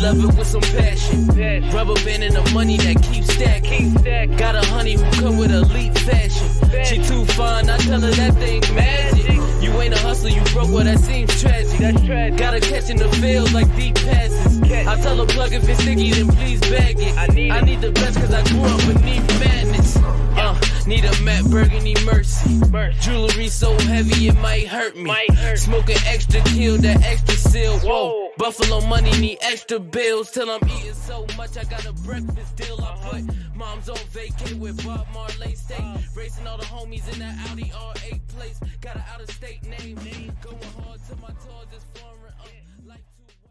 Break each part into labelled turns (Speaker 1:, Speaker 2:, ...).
Speaker 1: Love it with some passion. Rubber band and the money that keeps stacking. Got a honey who come with elite fashion. She too fine, I tell her that thing magic. You ain't a hustler, you broke, well that seems tragic. Gotta catch in the field like deep passes. I tell her plug if it's sticky, then please bag it. I need, the best cause I grew up beneath madness. Uh, need a Matt Burgundy mercy. Jewelry so heavy it might hurt me. Smoking extra kill, that extra seal. Whoa. Buffalo money need extra bills till I'm eating so much I got a breakfast deal. I put moms on vacay with Bob Marley State. Racing all the homies in that Audi R8 place. Got an out of state name. Going hard to my tours is foreign. Uh, like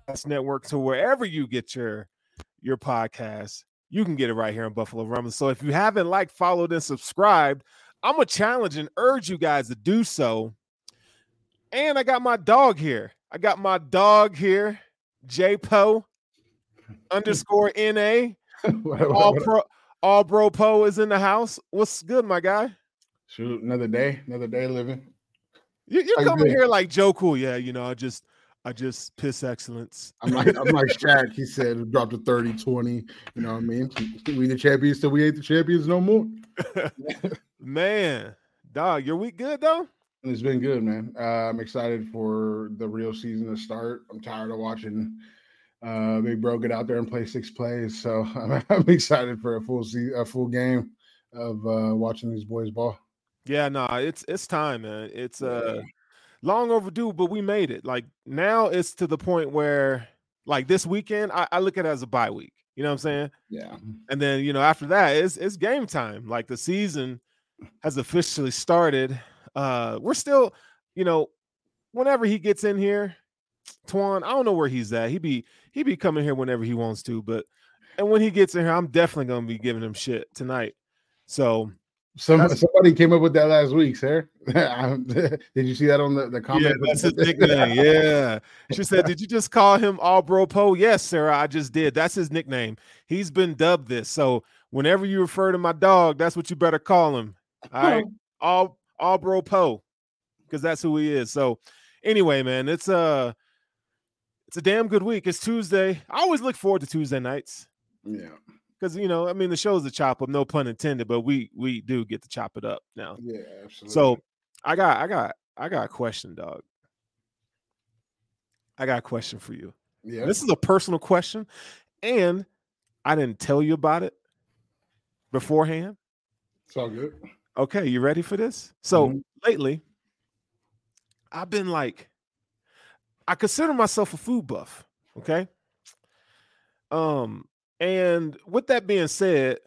Speaker 2: Podcast Network to wherever you get your your podcast. You can get it right here in Buffalo Rumble. So if you haven't liked, followed, and subscribed, I'm gonna challenge and urge you guys to do so. And I got my dog here. I got my dog here, J Po underscore NA. All pro all bro Po is in the house. What's good, my guy?
Speaker 3: Shoot, another day, another day living.
Speaker 2: You, you're
Speaker 3: How
Speaker 2: coming here like Joe Cool. Yeah, you know, I just I just piss excellence.
Speaker 3: I'm like I'm like Shaq. He said dropped to 30, 20. You know what I mean? We the champions till we ain't the champions no more.
Speaker 2: Man, dog, your week good though?
Speaker 3: It's been good, man. Uh, I'm excited for the real season to start. I'm tired of watching uh Big Bro get out there and play six plays. So I'm, I'm excited for a full se- a full game of uh watching these boys ball.
Speaker 2: Yeah, no, it's it's time, man. It's uh long overdue, but we made it. Like now it's to the point where like this weekend, I, I look at it as a bye week. You know what I'm saying?
Speaker 3: Yeah.
Speaker 2: And then you know, after that, it's it's game time. Like the season has officially started. Uh we're still, you know, whenever he gets in here, Twan, I don't know where he's at. He be he be coming here whenever he wants to, but and when he gets in here, I'm definitely gonna be giving him shit tonight. So
Speaker 3: Some,
Speaker 2: That's-
Speaker 3: somebody came up with that last week, sir. Did you see that on the, the comment?
Speaker 2: Yeah, that's his nickname. Yeah. She said, Did you just call him All Bro Poe? Yes, Sarah, I just did. That's his nickname. He's been dubbed this. So whenever you refer to my dog, that's what you better call him. All right. All All Bro Poe. Because that's who he is. So anyway, man, it's a it's a damn good week. It's Tuesday. I always look forward to Tuesday nights.
Speaker 3: Yeah,
Speaker 2: Because you know, I mean the show's a chop up, no pun intended, but we we do get to chop it up now.
Speaker 3: yeah, absolutely.
Speaker 2: So I got I got I got a question, dog. I got a question for you.
Speaker 3: yeah,
Speaker 2: This is a personal question, and I didn't tell you about it beforehand.
Speaker 3: it's all good.
Speaker 2: Okay, you ready for this? So
Speaker 3: Mhm.
Speaker 2: lately, I've been like, I consider myself a food buff. Okay. Um, and with that being said,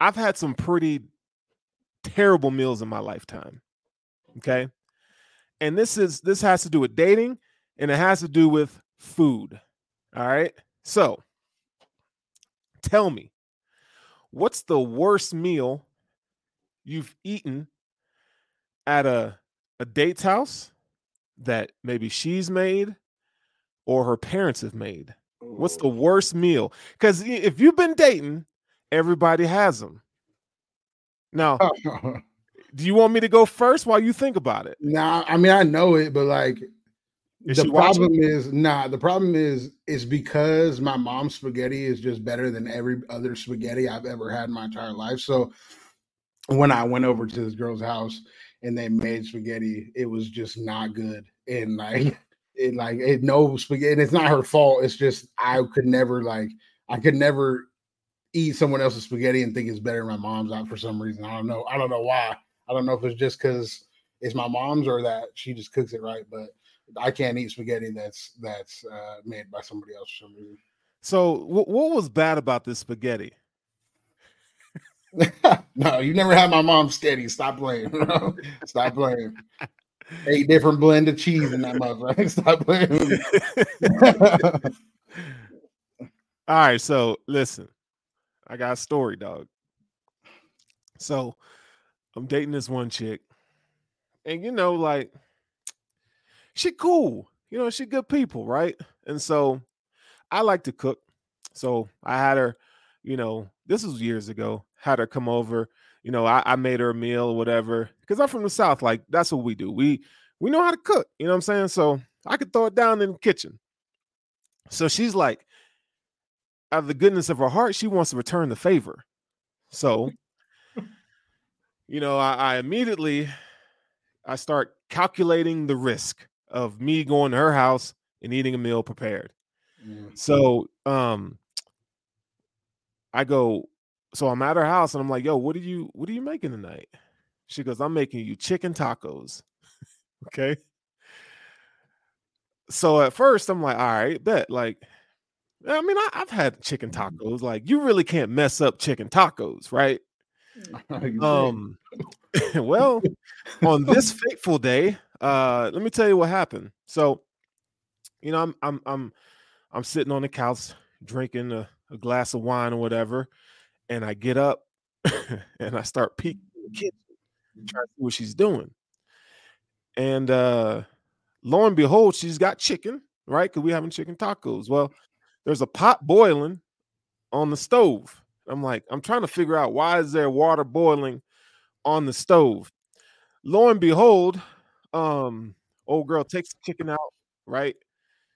Speaker 2: I've had some pretty terrible meals in my lifetime. Okay. And this is this has to do with dating and it has to do with food. All right. So tell me, what's the worst meal you've eaten at a a date's house that maybe she's made or her parents have made? What's the worst meal? Because if you've been dating, everybody has them. Now, do you want me to go first while you think about it?
Speaker 3: nah, I mean I know it, but like
Speaker 2: Is
Speaker 3: the
Speaker 2: watching?
Speaker 3: problem is nah. The problem is is because my mom's spaghetti is just better than every other spaghetti I've ever had in my entire life. So when I went over to this girl's house and they made spaghetti, it was just not good. And like it like it no spaghetti. And it's not her fault. It's just I could never like I could never eat someone else's spaghetti and think it's better than my mom's out for some reason. I don't know. I don't know why. I don't know if it's just because it's my mom's or that she just cooks it right, but I can't eat spaghetti that's that's uh, made by somebody else for some reason.
Speaker 2: So wh- what was bad about this spaghetti?
Speaker 3: no, you never had my mom's spaghetti. Stop playing. Stop playing. Eight different blend of cheese in that motherfucker. Stop playing.
Speaker 2: All right, so listen, I got a story, dog. So I'm dating this one chick, and you know, like she cool, you know, she good people, right? And so I like to cook. So I had her, you know, this was years ago, had her come over. You know, I, I made her a meal or whatever. Because I'm from the South, like that's what we do. We we know how to cook, you know what I'm saying? So I could throw it down in the kitchen. So she's like, out of the goodness of her heart, she wants to return the favor. So, you know, I, I immediately I start calculating the risk of me going to her house and eating a meal prepared.
Speaker 3: Mm.
Speaker 2: So, um, I go, so I'm at her house and I'm like, yo, what are you what are you making tonight? She goes, I'm making you chicken tacos. okay. So at first I'm like, all right, bet. Like, I mean, I, I've had chicken tacos. Like, you really can't mess up chicken tacos, right? Um, well, on this fateful day, uh, let me tell you what happened. So, you know, I'm I'm I'm I'm sitting on the couch drinking a, a glass of wine or whatever, and I get up and I start peeking in the kitchen, trying to see what she's doing. And uh lo and behold, she's got chicken, right? Because we're having chicken tacos. Well, there's a pot boiling on the stove. I'm like, I'm trying to figure out why is there water boiling on the stove. Lo and behold, um, old girl takes the chicken out, right?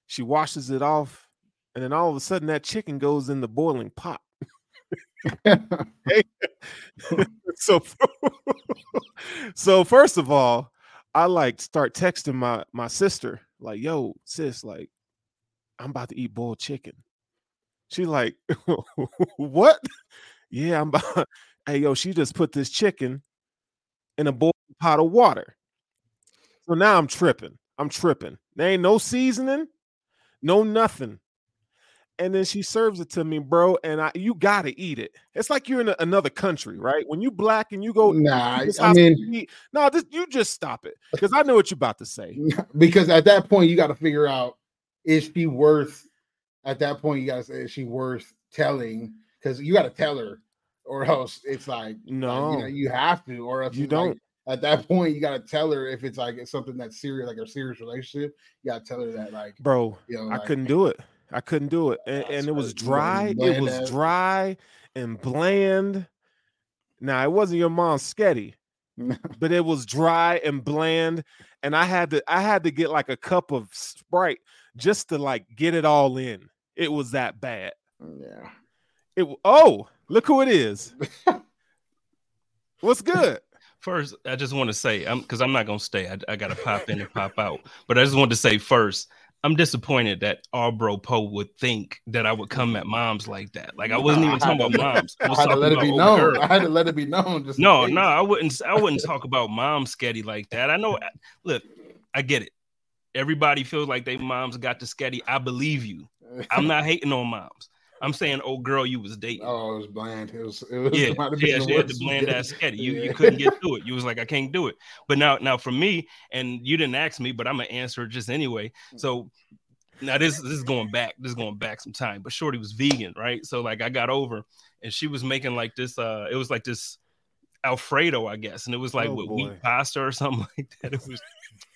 Speaker 2: She washes it off, and then all of a sudden that chicken goes in the boiling pot. so, so first of all, I like start texting my my sister, like, yo, sis, like, I'm about to eat boiled chicken. She like, what? Yeah, I'm about. Hey, yo, she just put this chicken in a boiling pot of water. So now I'm tripping. I'm tripping. There ain't no seasoning, no nothing. And then she serves it to me, bro. And I, you gotta eat it. It's like you're in a, another country, right? When you black and you go,
Speaker 3: nah, I mean,
Speaker 2: no, this, you just stop it because I know what you're about to say.
Speaker 3: because at that point you got to figure out is she worth at that point you got to say is she worth telling because you got to tell her or else it's like like,
Speaker 2: No,
Speaker 3: you know you have to or else
Speaker 2: You don't.
Speaker 3: at that point you got to tell her if it's like it's something that's serious like a serious relationship you got to tell her that like
Speaker 2: bro.
Speaker 3: you know
Speaker 2: I
Speaker 3: like,
Speaker 2: couldn't eh do it. I couldn't do it, and, and it was
Speaker 3: crazy. You got
Speaker 2: dry. It was dry and bland. Now it wasn't your mom's sketty, but it was dry and bland, and I had to I had to get like a cup of Sprite just to like get it all in. It was that bad.
Speaker 3: yeah
Speaker 2: It oh look who it is. What's good?
Speaker 4: First, I just want to say, I'm because I'm not gonna stay. I, I gotta pop in and pop out. But I just want to say first, I'm disappointed that our bro Poe would think that I would come at mm-hmm. moms like that. Like I wasn't even talking about moms. I
Speaker 3: I had to let it be known. I had to let it be known just
Speaker 4: No, no, I wouldn't. I wouldn't talk about mom sketty like that. I know. Look, I get it. Everybody feels like they moms got the sketty. I believe you. I'm not hating on moms. I'm saying, old girl, you was dating.
Speaker 3: oh it was bland it was it was
Speaker 4: yeah,
Speaker 3: it might have been
Speaker 4: yeah,
Speaker 3: the
Speaker 4: she had the bland ass sketty. You
Speaker 3: Yeah.
Speaker 4: you couldn't get through it. You was like, I can't do it. But now, now for me, and you didn't ask me, but I'm gonna answer it just anyway. So now this this is going back. This is going back some time. But Shorty was vegan, right? So like I got over, and she was making like this. Uh, it was like this Alfredo, I guess, and it was like
Speaker 2: Oh,
Speaker 4: with
Speaker 2: boy.
Speaker 4: wheat pasta or something like that. It was,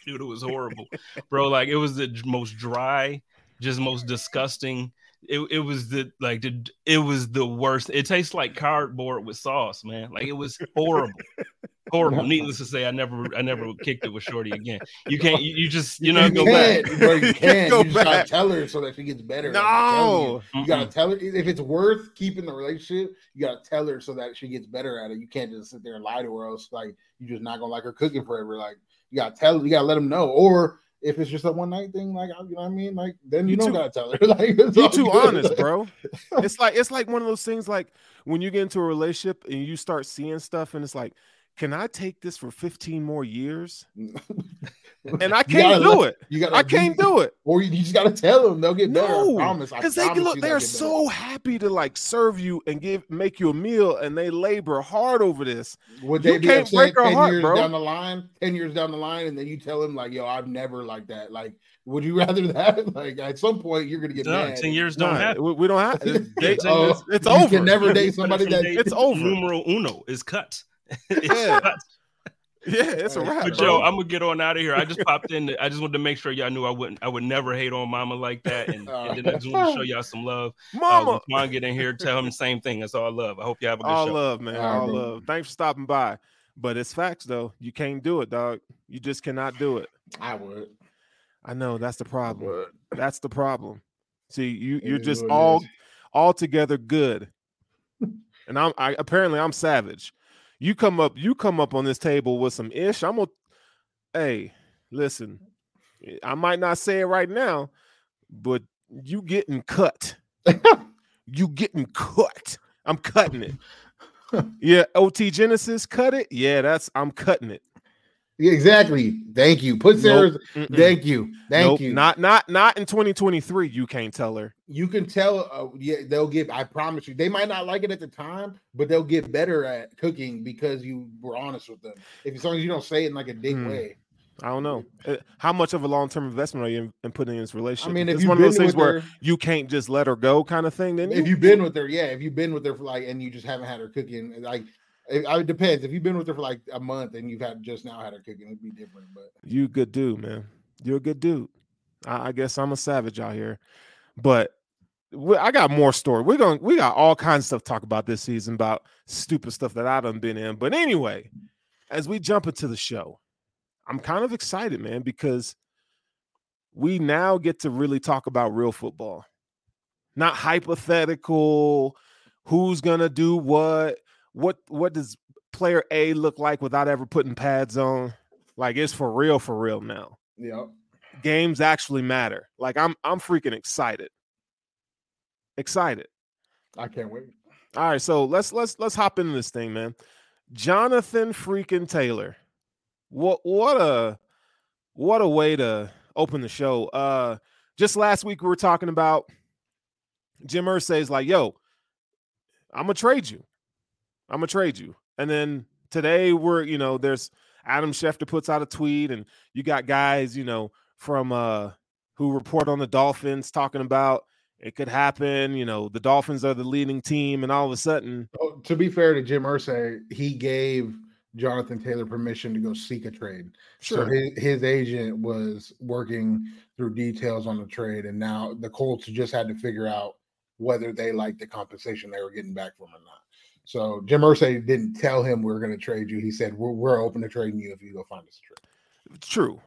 Speaker 4: dude, it was horrible, bro. Like it was the most dry, just most disgusting. It, it was the like the it was the worst. It tastes like cardboard with sauce, man. Like it was horrible, horrible. Needless to say, I never, I never kicked it with Shorty again. You can't, you, you just, you know,
Speaker 3: you
Speaker 4: go back.
Speaker 3: bro. You can't.
Speaker 2: Go
Speaker 3: you just
Speaker 2: back.
Speaker 3: gotta tell her so that she gets better. I'm telling
Speaker 2: No.
Speaker 3: you. You gotta tell her if it's worth keeping the relationship. You gotta tell her so that she gets better at it. You can't just sit there and lie to her, else like you're just not gonna like her cooking forever. Like you gotta tell, you gotta let them know. Or if it's just a one night thing, like you know what I mean, like then you,
Speaker 2: You
Speaker 3: don't
Speaker 2: too-
Speaker 3: gotta tell her. like
Speaker 2: you too
Speaker 3: good.
Speaker 2: honest, bro. It's like it's like one of those things like when you get into a relationship and you start seeing stuff and it's like, can I take this for 15 more years? And I can't
Speaker 3: gotta
Speaker 2: do
Speaker 3: let-
Speaker 2: it.
Speaker 3: You gotta.
Speaker 2: I can't do it.
Speaker 3: Or you, you just gotta tell them they'll get better. I
Speaker 2: No,
Speaker 3: promise.
Speaker 2: Because they
Speaker 3: promise
Speaker 2: look, they're
Speaker 3: they'll get
Speaker 2: so happy to like serve you and give make you a meal, and they labor hard over this.
Speaker 3: better. Would
Speaker 2: you
Speaker 3: they be
Speaker 2: can't
Speaker 3: upset
Speaker 2: break our
Speaker 3: ten
Speaker 2: heart,
Speaker 3: years
Speaker 2: bro.
Speaker 3: down the line? Ten years down the line, and then you tell them like, "Yo, I've never like that." Like, would you rather that? Like, at some point, you're gonna get
Speaker 4: No,
Speaker 3: mad.
Speaker 4: ten years don't
Speaker 2: Nah,
Speaker 4: happen.
Speaker 2: we, we don't have it's, oh,
Speaker 4: It's-
Speaker 3: Oh,
Speaker 2: it's, it's
Speaker 3: you
Speaker 2: over.
Speaker 3: can never date somebody that
Speaker 2: It's over.
Speaker 4: Numero uno is cut. It's
Speaker 2: Yeah. Yeah, it's a wrap.
Speaker 4: But
Speaker 2: bro.
Speaker 4: yo, I'm gonna get on out of here. I just popped in. I just wanted to make sure y'all knew I wouldn't. I would never hate on Mama like that, and, and then I just want to show y'all some love. Uh,
Speaker 2: Mama,
Speaker 4: when Twan get in here, tell him the same thing. That's all love. I hope you have a good show.
Speaker 2: all
Speaker 4: show.
Speaker 2: love, man,
Speaker 3: All right,
Speaker 2: all
Speaker 3: bro.
Speaker 2: love. Thanks for stopping by. But it's facts though. You can't do it, dog. You just cannot do it.
Speaker 3: I would.
Speaker 2: I know that's the problem. That's the problem. See, you you're just
Speaker 3: what it
Speaker 2: all
Speaker 3: is.
Speaker 2: altogether good. And I'm I apparently I'm savage. You come up, you come up on this table with some ish. I'm gonna hey, listen, I might not say it right now, but you getting cut. you getting cut. I'm cutting it. yeah, OT Genasis cut it. Yeah, that's I'm cutting it.
Speaker 3: Yeah, exactly. Thank you. Put Sarah's.
Speaker 2: Mm-mm.
Speaker 3: Thank you. Thank
Speaker 2: Nope,
Speaker 3: you.
Speaker 2: Not not not in 2023. You can't tell her.
Speaker 3: you can tell. Uh, yeah, they'll get. I promise you, they might not like it at the time, but they'll get better at cooking because you were honest with them. If as long as you don't say it in like a dick
Speaker 2: Hmm.
Speaker 3: way.
Speaker 2: I don't know. Uh, How much of a long term investment are you in, in putting in this relationship.
Speaker 3: I mean, if
Speaker 2: it's one of those things where
Speaker 3: her,
Speaker 2: you can't just let her go, kind of thing. Then
Speaker 3: if you've been with her, yeah, if you've been with her for like, and you just haven't had her cooking, like, it, it depends. If you've been with her for like a month and you've had just now had her cooking, it'd be different. But
Speaker 2: you good dude, man. You're a good dude. I, I guess I'm a savage out here, but we, I got more story. We're going. to We got all kinds of stuff to talk about this season about stupid stuff that I done been in. But anyway, as we jump into the show, I'm kind of excited, man, because we now get to really talk about real football, not hypothetical. Who's gonna do what? What what does player A look like without ever putting pads on? Like it's for real, for real now.
Speaker 3: yeah,
Speaker 2: Games actually matter. Like I'm I'm freaking excited. Excited.
Speaker 3: I can't wait.
Speaker 2: All right, so let's let's let's hop into this thing, man. Jonathan freaking Taylor. What what a what a way to open the show. Uh just last week we were talking about Jim Irsay's like, yo, I'm gonna trade you. I'm gonna trade you. And then today we're, you know, there's Adam Schefter puts out a tweet, and you got guys, you know, from uh who report on the Dolphins talking about it could happen. You know, the Dolphins are the leading team, and all of a sudden,
Speaker 3: Oh, to be fair to Jim Irsay, he gave Jonathan Taylor permission to go seek a trade. So his, his agent was working through details on the trade, and now the Colts just had to figure out whether they liked the compensation they were getting back from or not. So Jim Irsay didn't tell him we are going to trade you. He said we're, we're open to trading you if you go find us a trade.
Speaker 2: true,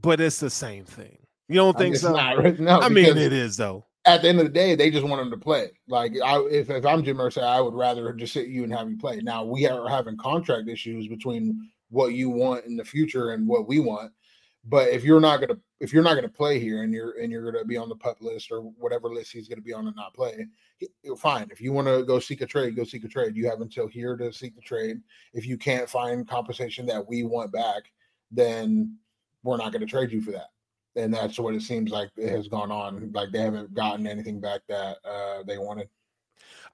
Speaker 2: but it's the same thing. You don't think so?
Speaker 3: not, right? No,
Speaker 2: I mean, it is though.
Speaker 3: At the end of the day, they just want him to play. Like, I, if, if I'm Jim Irsay, I would rather just sit you and have you play. Now we are having contract issues between what you want in the future and what we want. But if you're not gonna if you're not gonna play here and you're and you're gonna be on the pup list or whatever list he's gonna be on and not play, fine. If you want to go seek a trade, go seek a trade. You have until here to seek the trade. If you can't find compensation that we want back, then we're not gonna trade you for that. And that's what it seems like it has gone on. Like they haven't gotten anything back that uh, they wanted.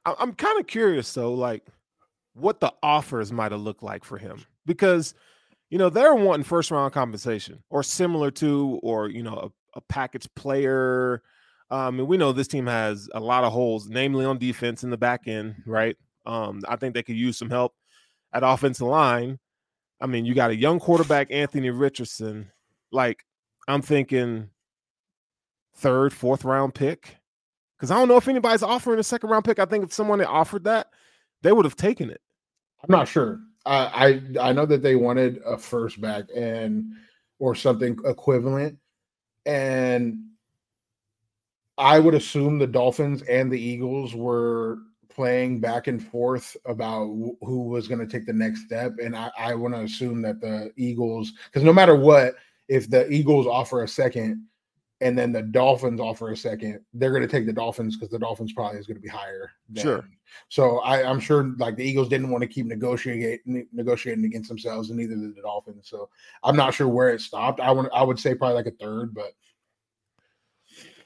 Speaker 2: I'm kind of curious though, like what the offers might have looked like for him because you know they're wanting first round compensation or similar to, or you know, a, a package player. Um, and we know this team has a lot of holes, namely on defense in the back end, right? Um, I think they could use some help at offensive line. I mean, you got a young quarterback, Anthony Richardson. Like, I'm thinking third, fourth round pick. Because I don't know if anybody's offering a second round pick. I think if someone had offered that, they would have taken it.
Speaker 3: I'm not sure. I, I I know that they wanted a first back and or something equivalent, and I would assume the Dolphins and the Eagles were playing back and forth about who was going to take the next step, and I, I want to assume that the Eagles, because no matter what, if the Eagles offer a second and then the Dolphins offer a second, they're going to take the Dolphins because the Dolphins probably is going to be higher. Than,
Speaker 2: Sure.
Speaker 3: So I, I'm sure like the Eagles didn't want to keep negotiating negotiating against themselves, and neither did the Dolphins. So I'm not sure where it stopped. I would I would say probably like a third, but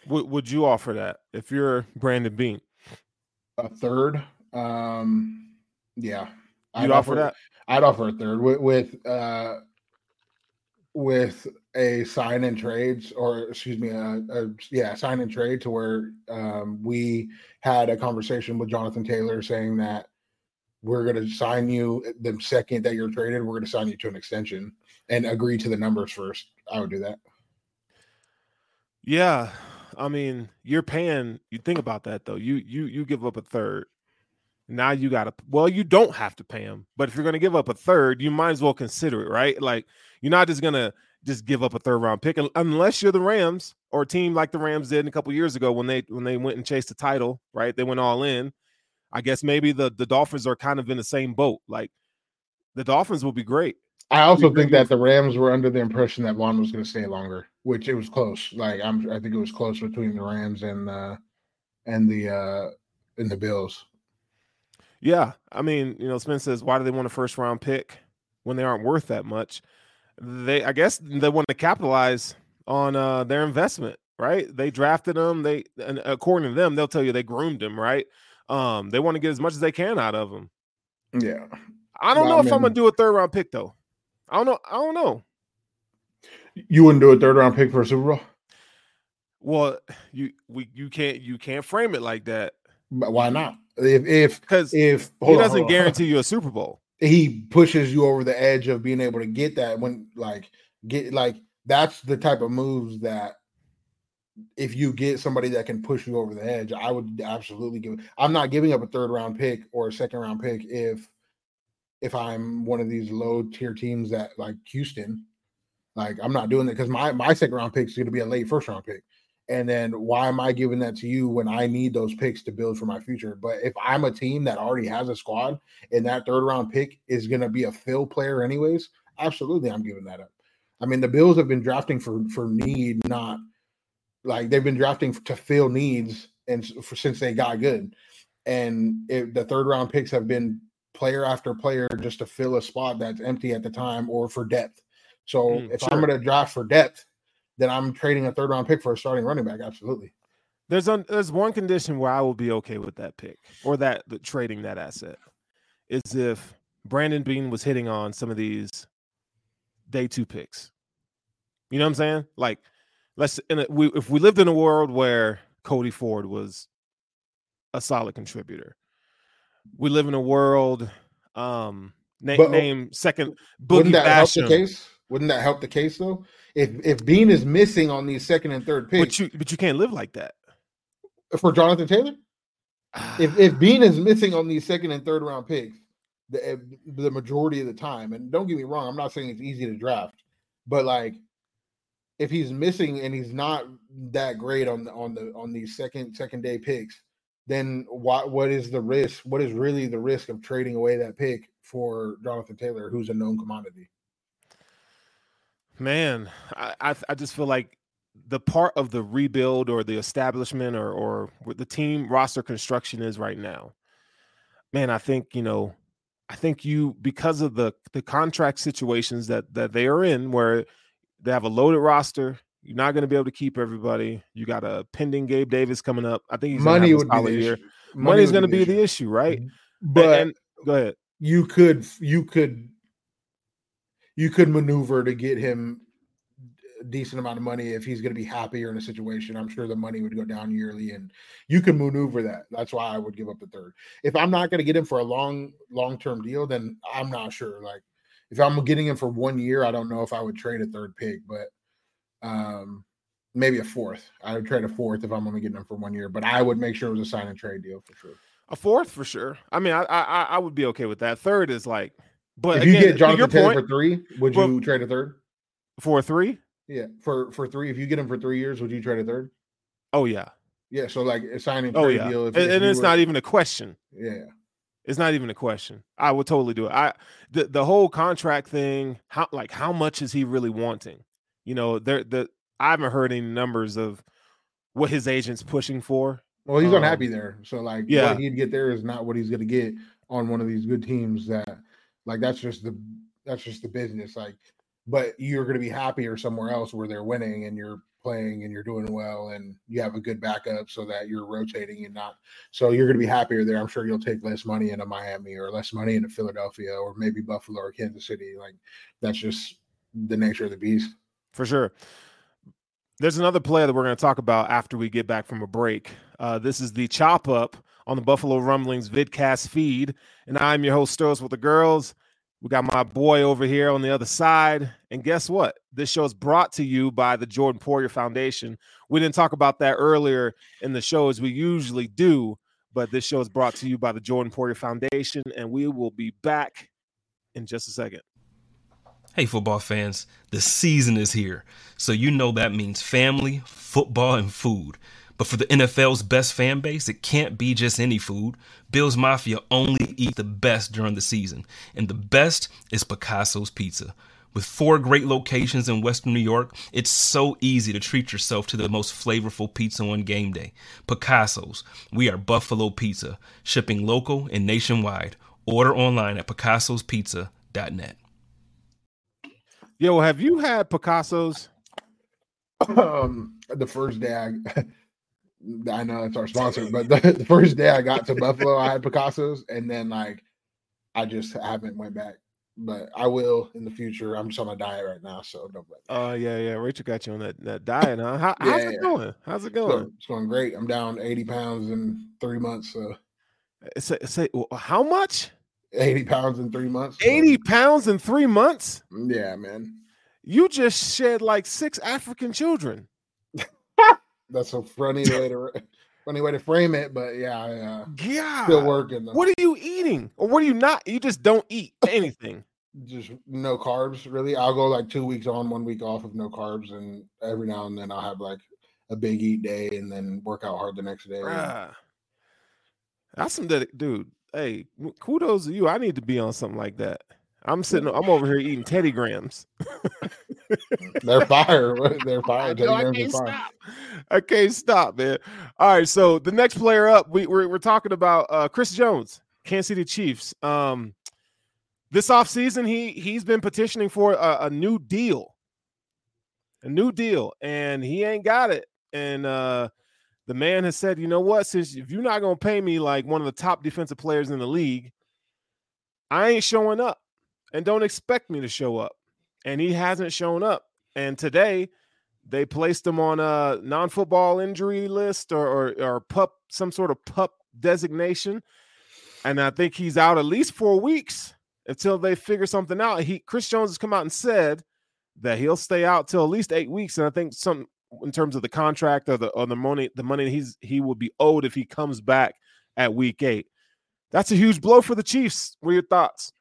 Speaker 2: Would would you offer that if you're Brandon Beane?
Speaker 3: a third. Um, yeah,
Speaker 2: You'd offer that?
Speaker 3: I'd offer a third with with uh with a sign and trades or excuse me, a, a yeah, sign and trade to where um we had a conversation with Jonathan Taylor saying that we're going to sign you the second that you're traded, we're going to sign you to an extension and agree to the numbers first. I would do that.
Speaker 2: Yeah, I mean, you're paying. You think about that though. You you you give up a third. Now you got to. Well, you don't have to pay him, but if you're going to give up a third, you might as well consider it, right? Like you're not just to just give up a third round pick unless you're the Rams or a team like the Rams did a couple years ago when they when they went and chased the title, right? They went all in. I guess maybe the the Dolphins are kind of in the same boat. Like the Dolphins will be great.
Speaker 3: I also think that the Rams were under the impression that Von was going to stay longer, which it was close. Like I'm, I think it was close between the Rams and uh and the uh and the Bills.
Speaker 2: Yeah, I mean, you know, Spence says, why do they want a first round pick when they aren't worth that much? They, I guess, they want to capitalize on uh, their investment, right? They drafted them. They, and according to them, they'll tell you they groomed him, right? Um, they want to get as much as they can out of him.
Speaker 3: Yeah,
Speaker 2: I don't
Speaker 3: Well,
Speaker 2: know
Speaker 3: I
Speaker 2: if I'm gonna do a third round pick though. I don't know. I don't know.
Speaker 3: you wouldn't do a third round pick for a Super Bowl,
Speaker 2: Well, you we you can't you can't frame it like that
Speaker 3: but why not? If if
Speaker 2: because
Speaker 3: if he on,
Speaker 2: doesn't guarantee you a Super Bowl.
Speaker 3: he pushes you over the edge of being able to get that when like get like that's the type of moves that if you get somebody that can push you over the edge, I would absolutely give. I'm not giving up a third round pick or a second round pick if if I'm one of these low tier teams that like Houston. Like I'm not doing that because my my second round pick is going to be a late first round pick. And then why am I giving that to you when I need those picks to build for my future? But if I'm a team that already has a squad and that third round pick is going to be a fill player anyways, absolutely I'm giving that up. I mean, the Bills have been drafting for for need, not like they've been drafting to fill needs and for, since they got good. And the third round picks have been player after player just to fill a spot that's empty at the time or for depth. So
Speaker 2: Mm,
Speaker 3: if
Speaker 2: sure.
Speaker 3: I'm going to draft for depth, then I'm trading a third round pick for a starting running back. Absolutely.
Speaker 2: There's un, there's one condition where I will be okay with that pick or that the, trading that asset is if Brandon Beane was hitting on some of these day two picks. You know what I'm saying? Like, let's in a, we, if we lived in a world where Cody Ford was a solid contributor, we live in a world. Um, na-
Speaker 3: But, uh,
Speaker 2: name second
Speaker 3: Wouldn't
Speaker 2: Boogie
Speaker 3: that help the case? Wouldn't that help the case though? If if Beane is missing on these second and third picks
Speaker 2: But you but you can't live like that.
Speaker 3: for Jonathan Taylor, if if Beane is missing on these second and third round picks, the eh, the majority of the time, and don't get me wrong, I'm not saying it's easy to draft, but like if he's missing and he's not that great on the on the on these second second day picks, then what what is the risk? What is really the risk of trading away that pick for Jonathan Taylor, who's a known commodity?
Speaker 2: Man, I, I I just feel like the part of the rebuild or the establishment or or the team roster construction is right now. Man, I think you know, I think you because of the the contract situations that that they are in, where they have a loaded roster. You're not going to be able to keep everybody. You got a pending Gabe Davis coming up. I think he's
Speaker 3: Money would be the
Speaker 2: year.
Speaker 3: issue.
Speaker 2: Money's going to be the
Speaker 3: issue.
Speaker 2: issue, right? Mm-hmm. And-
Speaker 3: But
Speaker 2: and, go ahead.
Speaker 3: you could you could you could maneuver to get him a decent amount of money if he's going to be happier in a situation. I'm sure the money would go down yearly, and you can maneuver that. That's why I would give up the third. If I'm not going to get him for a long long term deal, then I'm not sure. Like if I'm getting him for one year, I don't know if I would trade a third pick, but um maybe a fourth. I would trade a fourth if I'm only getting him for one year, but I would make sure it was a sign and trade deal for sure.
Speaker 2: A fourth for sure. I mean, I I I- would be okay with that. Third is like But
Speaker 3: if
Speaker 2: again,
Speaker 3: you get Jonathan Taylor
Speaker 2: point,
Speaker 3: for three, would you trade a third?
Speaker 2: for a three,
Speaker 3: Yeah, for for three. If you get him for three years, would you trade a third?
Speaker 2: oh yeah,
Speaker 3: Yeah, so like a signing
Speaker 2: oh
Speaker 3: trade
Speaker 2: yeah,
Speaker 3: deal. If,
Speaker 2: and,
Speaker 3: if
Speaker 2: and it's
Speaker 3: were-
Speaker 2: not even a question.
Speaker 3: Yeah,
Speaker 2: It's not even a question. I would totally do it. I the the whole contract thing. How like how much is he really wanting? You know, there the I haven't heard any numbers of what his agent's pushing for.
Speaker 3: well, he's
Speaker 2: Um,
Speaker 3: unhappy there. So like,
Speaker 2: yeah.
Speaker 3: what he'd get there is not what he's going to get on one of these good teams. That like that's just the that's just the business. Like, but you're going to be happier somewhere else where they're winning and you're playing and you're doing well and you have a good backup so that you're rotating and not. So you're going to be happier there. I'm sure you'll take less money in a Miami or less money in a Philadelphia or maybe Buffalo or Kansas City. Like that's just the nature of the beast.
Speaker 2: For sure. There's another player that we're going to talk about after we get back from a break. Uh, this is the chop up on the Buffalo Rumblings vidcast feed, and I'm your host, Sterls with the girls. We got my boy over here on the other side, and guess what? This show is brought to you by the Jordan Poyer Foundation. We didn't talk about that earlier in the show as we usually do, but this show is brought to you by the Jordan Poyer Foundation, and we will be back in just a second.
Speaker 4: Hey, football fans, the season is here. So you know that means family, football, and food. But for the NFL's best fan base, it can't be just any food. Bills Mafia only eat the best during the season. And the best is Picasso's Pizza. With four great locations in Western New York, it's so easy to treat yourself to the most flavorful pizza on game day. Picasso's. We are Buffalo Pizza, shipping local and nationwide. Order online at picassospizza.net.
Speaker 2: Yo, have you had Picasso's?
Speaker 3: um the first day I I know it's our sponsor, but the, the first day I got to Buffalo, I had Picasso's, and then like I just haven't went back. But I will in the future. I'm just on a diet right now, so don't.
Speaker 2: Oh yeah, yeah. Rachel got you on that, that diet, huh? How, how's it
Speaker 3: yeah.
Speaker 2: going? How's it
Speaker 3: So
Speaker 2: going?
Speaker 3: it's going great. I'm down 80 pounds in three months. So
Speaker 2: Say, say how much?
Speaker 3: 80 pounds in three months. so-
Speaker 2: 80 pounds in three months?
Speaker 3: Yeah, man.
Speaker 2: You just shed like six African children.
Speaker 3: That's a funny way to funny way to frame it, but yeah, I uh,
Speaker 2: Yeah.
Speaker 3: still working. though.
Speaker 2: What are you eating? Or what are you not? You just don't eat anything.
Speaker 3: just no carbs really i'll go like two weeks on one week off of no carbs and every now and then i'll have like a big eat day and then work out hard the next day
Speaker 2: Bruh. That's some dedic- dude. Hey, kudos to you. I need to be on something like that. I'm sitting, I'm over here eating Teddy Grahams.
Speaker 3: they're fire they're fire
Speaker 2: I,
Speaker 3: Teddy
Speaker 2: I
Speaker 3: Grahams are
Speaker 2: can't
Speaker 3: fire.
Speaker 2: stop. I can't stop, man. All right, so the next player up, we, we're we're talking about uh, Chris Jones, Kansas City Chiefs. Um, this offseason, he he's been petitioning for a, a new deal, a new deal, and he ain't got it. And uh, the man has said, you know what? Since if you're not gonna pay me like one of the top defensive players in the league, I ain't showing up, and don't expect me to show up. And he hasn't shown up. And today, they placed him on a non-football injury list or, or or pup some sort of pup designation and i think he's out at least four weeks until they figure something out he chris jones has come out and said that he'll stay out till at least eight weeks and i think some in terms of the contract or the or the money the money he's he will be owed if he comes back at week eight. That's a huge blow for the chiefs. What are your thoughts?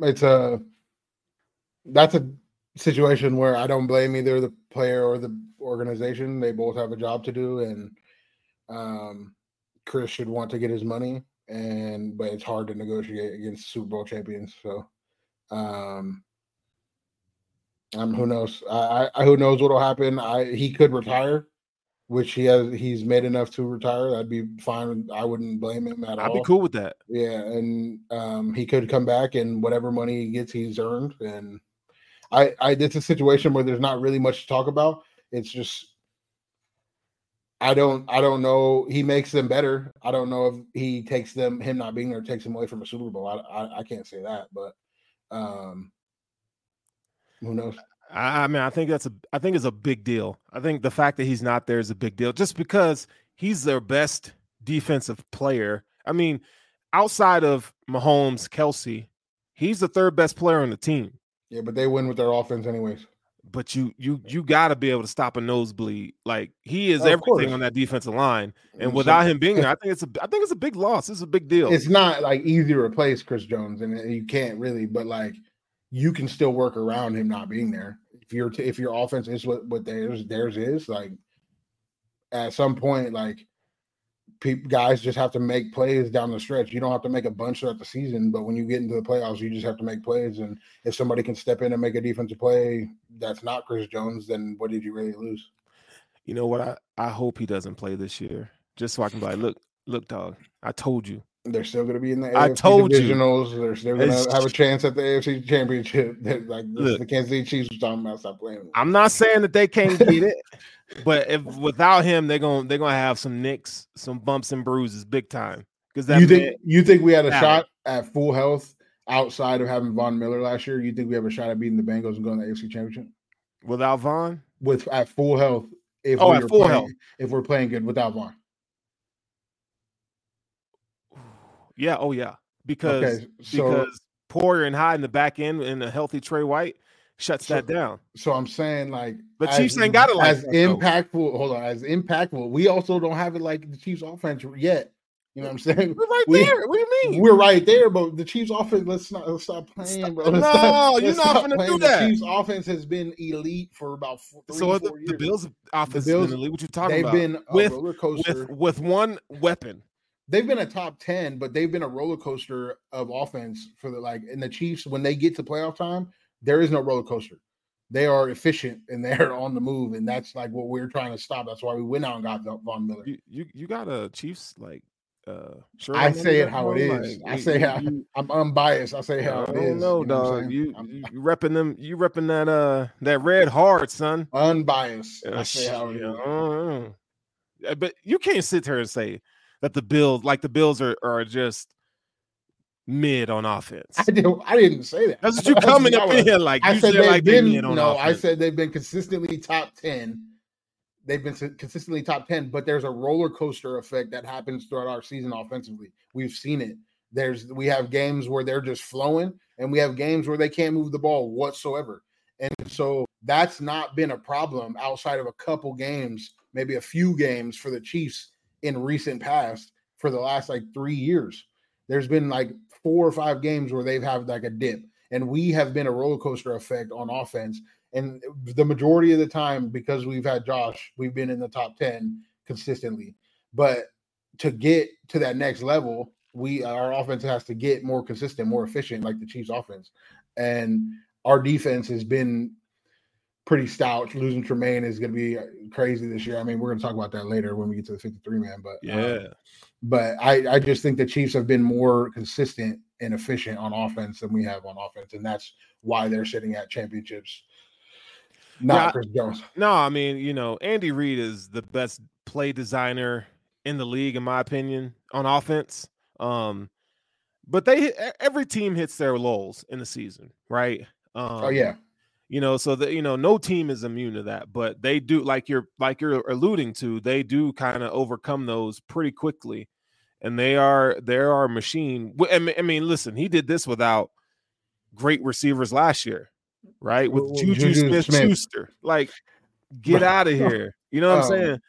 Speaker 3: It's a that's a situation where i don't blame either the player or the organization. They both have a job to do and um chris should want to get his money and but it's hard to negotiate against super bowl champions. So um um who knows i, I who knows what'll happen i he could retire which he has he's made enough to retire that'd be fine i wouldn't blame him at all.
Speaker 2: i'd be cool with that
Speaker 3: yeah, and um, he could come back and whatever money he gets, he's earned. And I, I, it's a situation where there's not really much to talk about. It's just, I don't, I don't know. He makes them better. I don't know if he takes them, him not being there, takes him away from a Super Bowl. I, I, I can't say that, but um, who knows?
Speaker 2: I I mean, I think that's a I think it's a big deal. I think the fact that he's not there is a big deal just because he's their best defensive player. I mean, outside of Mahomes, Kelce, he's the third best player on the team.
Speaker 3: Yeah, but they win with their offense anyways.
Speaker 2: but you you you got to be able to stop a nosebleed. Like he is oh,
Speaker 3: Of
Speaker 2: everything on that defensive line, and without him being there, I think it's a I think it's a big loss. It's a big deal.
Speaker 3: it's not like easy to replace Chris Jones, and you can't really, but like you can still work around him not being there. If your t- if your offense is what what theirs theirs is, like at some point, like peop guys just have to make plays down the stretch. You don't have to make a bunch throughout the season, but when you get into the playoffs, you just have to make plays. And if somebody can step in and make a defensive play that's not Chris Jones, then what did you really lose?
Speaker 2: you know what? I I hope he doesn't play this year, just so I can be like, look, look, dog, I told you.
Speaker 3: They're still going to be in the AFC I
Speaker 2: told you.
Speaker 3: divisionals. They're still going to have a chance at the AFC Championship. They're like
Speaker 2: Look.
Speaker 3: the Kansas City Chiefs was talking about. Stop playing.
Speaker 2: I'm not saying that they can't get it, but if without him, they're gonna they're gonna have some nicks, some bumps and bruises, big time. Because that
Speaker 3: you think you think we had a shot at full health outside of having Von Miller last year? You think we have a shot at beating the Bengals and going to the AFC Championship
Speaker 2: without Von,
Speaker 3: with at full health? If
Speaker 2: Oh,
Speaker 3: we
Speaker 2: at full
Speaker 3: playing,
Speaker 2: health,
Speaker 3: if we're playing good without Von.
Speaker 2: Yeah, oh yeah, because
Speaker 3: Okay, so
Speaker 2: because Poyer and Hyde in the back end and a healthy Tre White shuts
Speaker 3: So-
Speaker 2: that down.
Speaker 3: so I'm saying like
Speaker 2: The
Speaker 3: as-
Speaker 2: Chiefs ain't got it like
Speaker 3: as
Speaker 2: that, though.
Speaker 3: impactful. Hold on, as impactful. We also don't have it like the Chiefs offense yet. You know what I'm saying?
Speaker 2: We're right
Speaker 3: We-
Speaker 2: there. What do you mean?
Speaker 3: We're right there, but the Chiefs offense, let's not let's stop playing, bro. Let's
Speaker 2: No,
Speaker 3: stop-
Speaker 2: you're not
Speaker 3: stop
Speaker 2: finna do that.
Speaker 3: The Chiefs offense has been elite for about four, three,
Speaker 2: so uh, the,
Speaker 3: four
Speaker 2: the. Bills offense
Speaker 3: Bills-
Speaker 2: in the league. What you talking about.
Speaker 3: They've
Speaker 2: about?
Speaker 3: been oh,
Speaker 2: with
Speaker 3: roller coaster.
Speaker 2: with with one weapon.
Speaker 3: They've been a top 10, but they've been a roller coaster of offense for the like and the Chiefs when they get to playoff time, there is no roller coaster. They are efficient and they're on the move, and that's like what we're trying to stop. That's why we went out and got Von Miller.
Speaker 2: You you, you got a Chiefs like uh shirt
Speaker 3: I say it how it is.
Speaker 2: Like,
Speaker 3: I
Speaker 2: you-
Speaker 3: say how
Speaker 2: you-
Speaker 3: I'm unbiased. I say how
Speaker 2: I
Speaker 3: it
Speaker 2: don't
Speaker 3: is.
Speaker 2: know,
Speaker 3: you know
Speaker 2: dog. You,
Speaker 3: I'm
Speaker 2: you you repping them. You repping that uh that red hard, son.
Speaker 3: unbiased.
Speaker 2: Uh,
Speaker 3: I say how it is.
Speaker 2: uh, uh. But you can't sit here and say that the Bills, like the Bills, are are just mid on offense.
Speaker 3: I didn't. I didn't say that.
Speaker 2: That's what you coming up in here like.
Speaker 3: I
Speaker 2: you
Speaker 3: said they've
Speaker 2: like
Speaker 3: been.
Speaker 2: mid on
Speaker 3: No, I said they've been consistently top ten. They've been consistently top ten, but there's a roller coaster effect that happens throughout our season offensively. We've seen it. There's we have games where they're just flowing, and we have games where they can't move the ball whatsoever. And so that's not been a problem outside of a couple games, maybe a few games for the Chiefs in recent past for the last like three years. There's been like four or five games where they've had like a dip, and we have been a roller coaster effect on offense. And the majority of the time, because we've had Josh, we've been in the top 10 consistently. But to get to that next level, we our offense has to get more consistent, more efficient, like the Chiefs offense. And our defense has been pretty stout. Losing Tremaine is going to be uh, crazy this year. I mean, we're going to talk about that later when we get to the 53 man. But um,
Speaker 2: yeah,
Speaker 3: but I, I just think the Chiefs have been more consistent and efficient on offense than we have on offense, and that's why they're sitting at championships. Not Chris Jones.
Speaker 2: no, I mean you know Andy Reid is the best play designer in the league, in my opinion, on offense. Um, but they hit- every team hits their lulls in the season, right? Um,
Speaker 3: oh yeah,
Speaker 2: you know so that you know no team is immune to that but they do like you're like you're alluding to they do kind of overcome those pretty quickly and they are they are a machine I mean, I mean listen he did this without great receivers last year right with juju,
Speaker 3: Juju
Speaker 2: smith
Speaker 3: Smith.
Speaker 2: schuster like get out of here you know what i'm
Speaker 3: Um,
Speaker 2: saying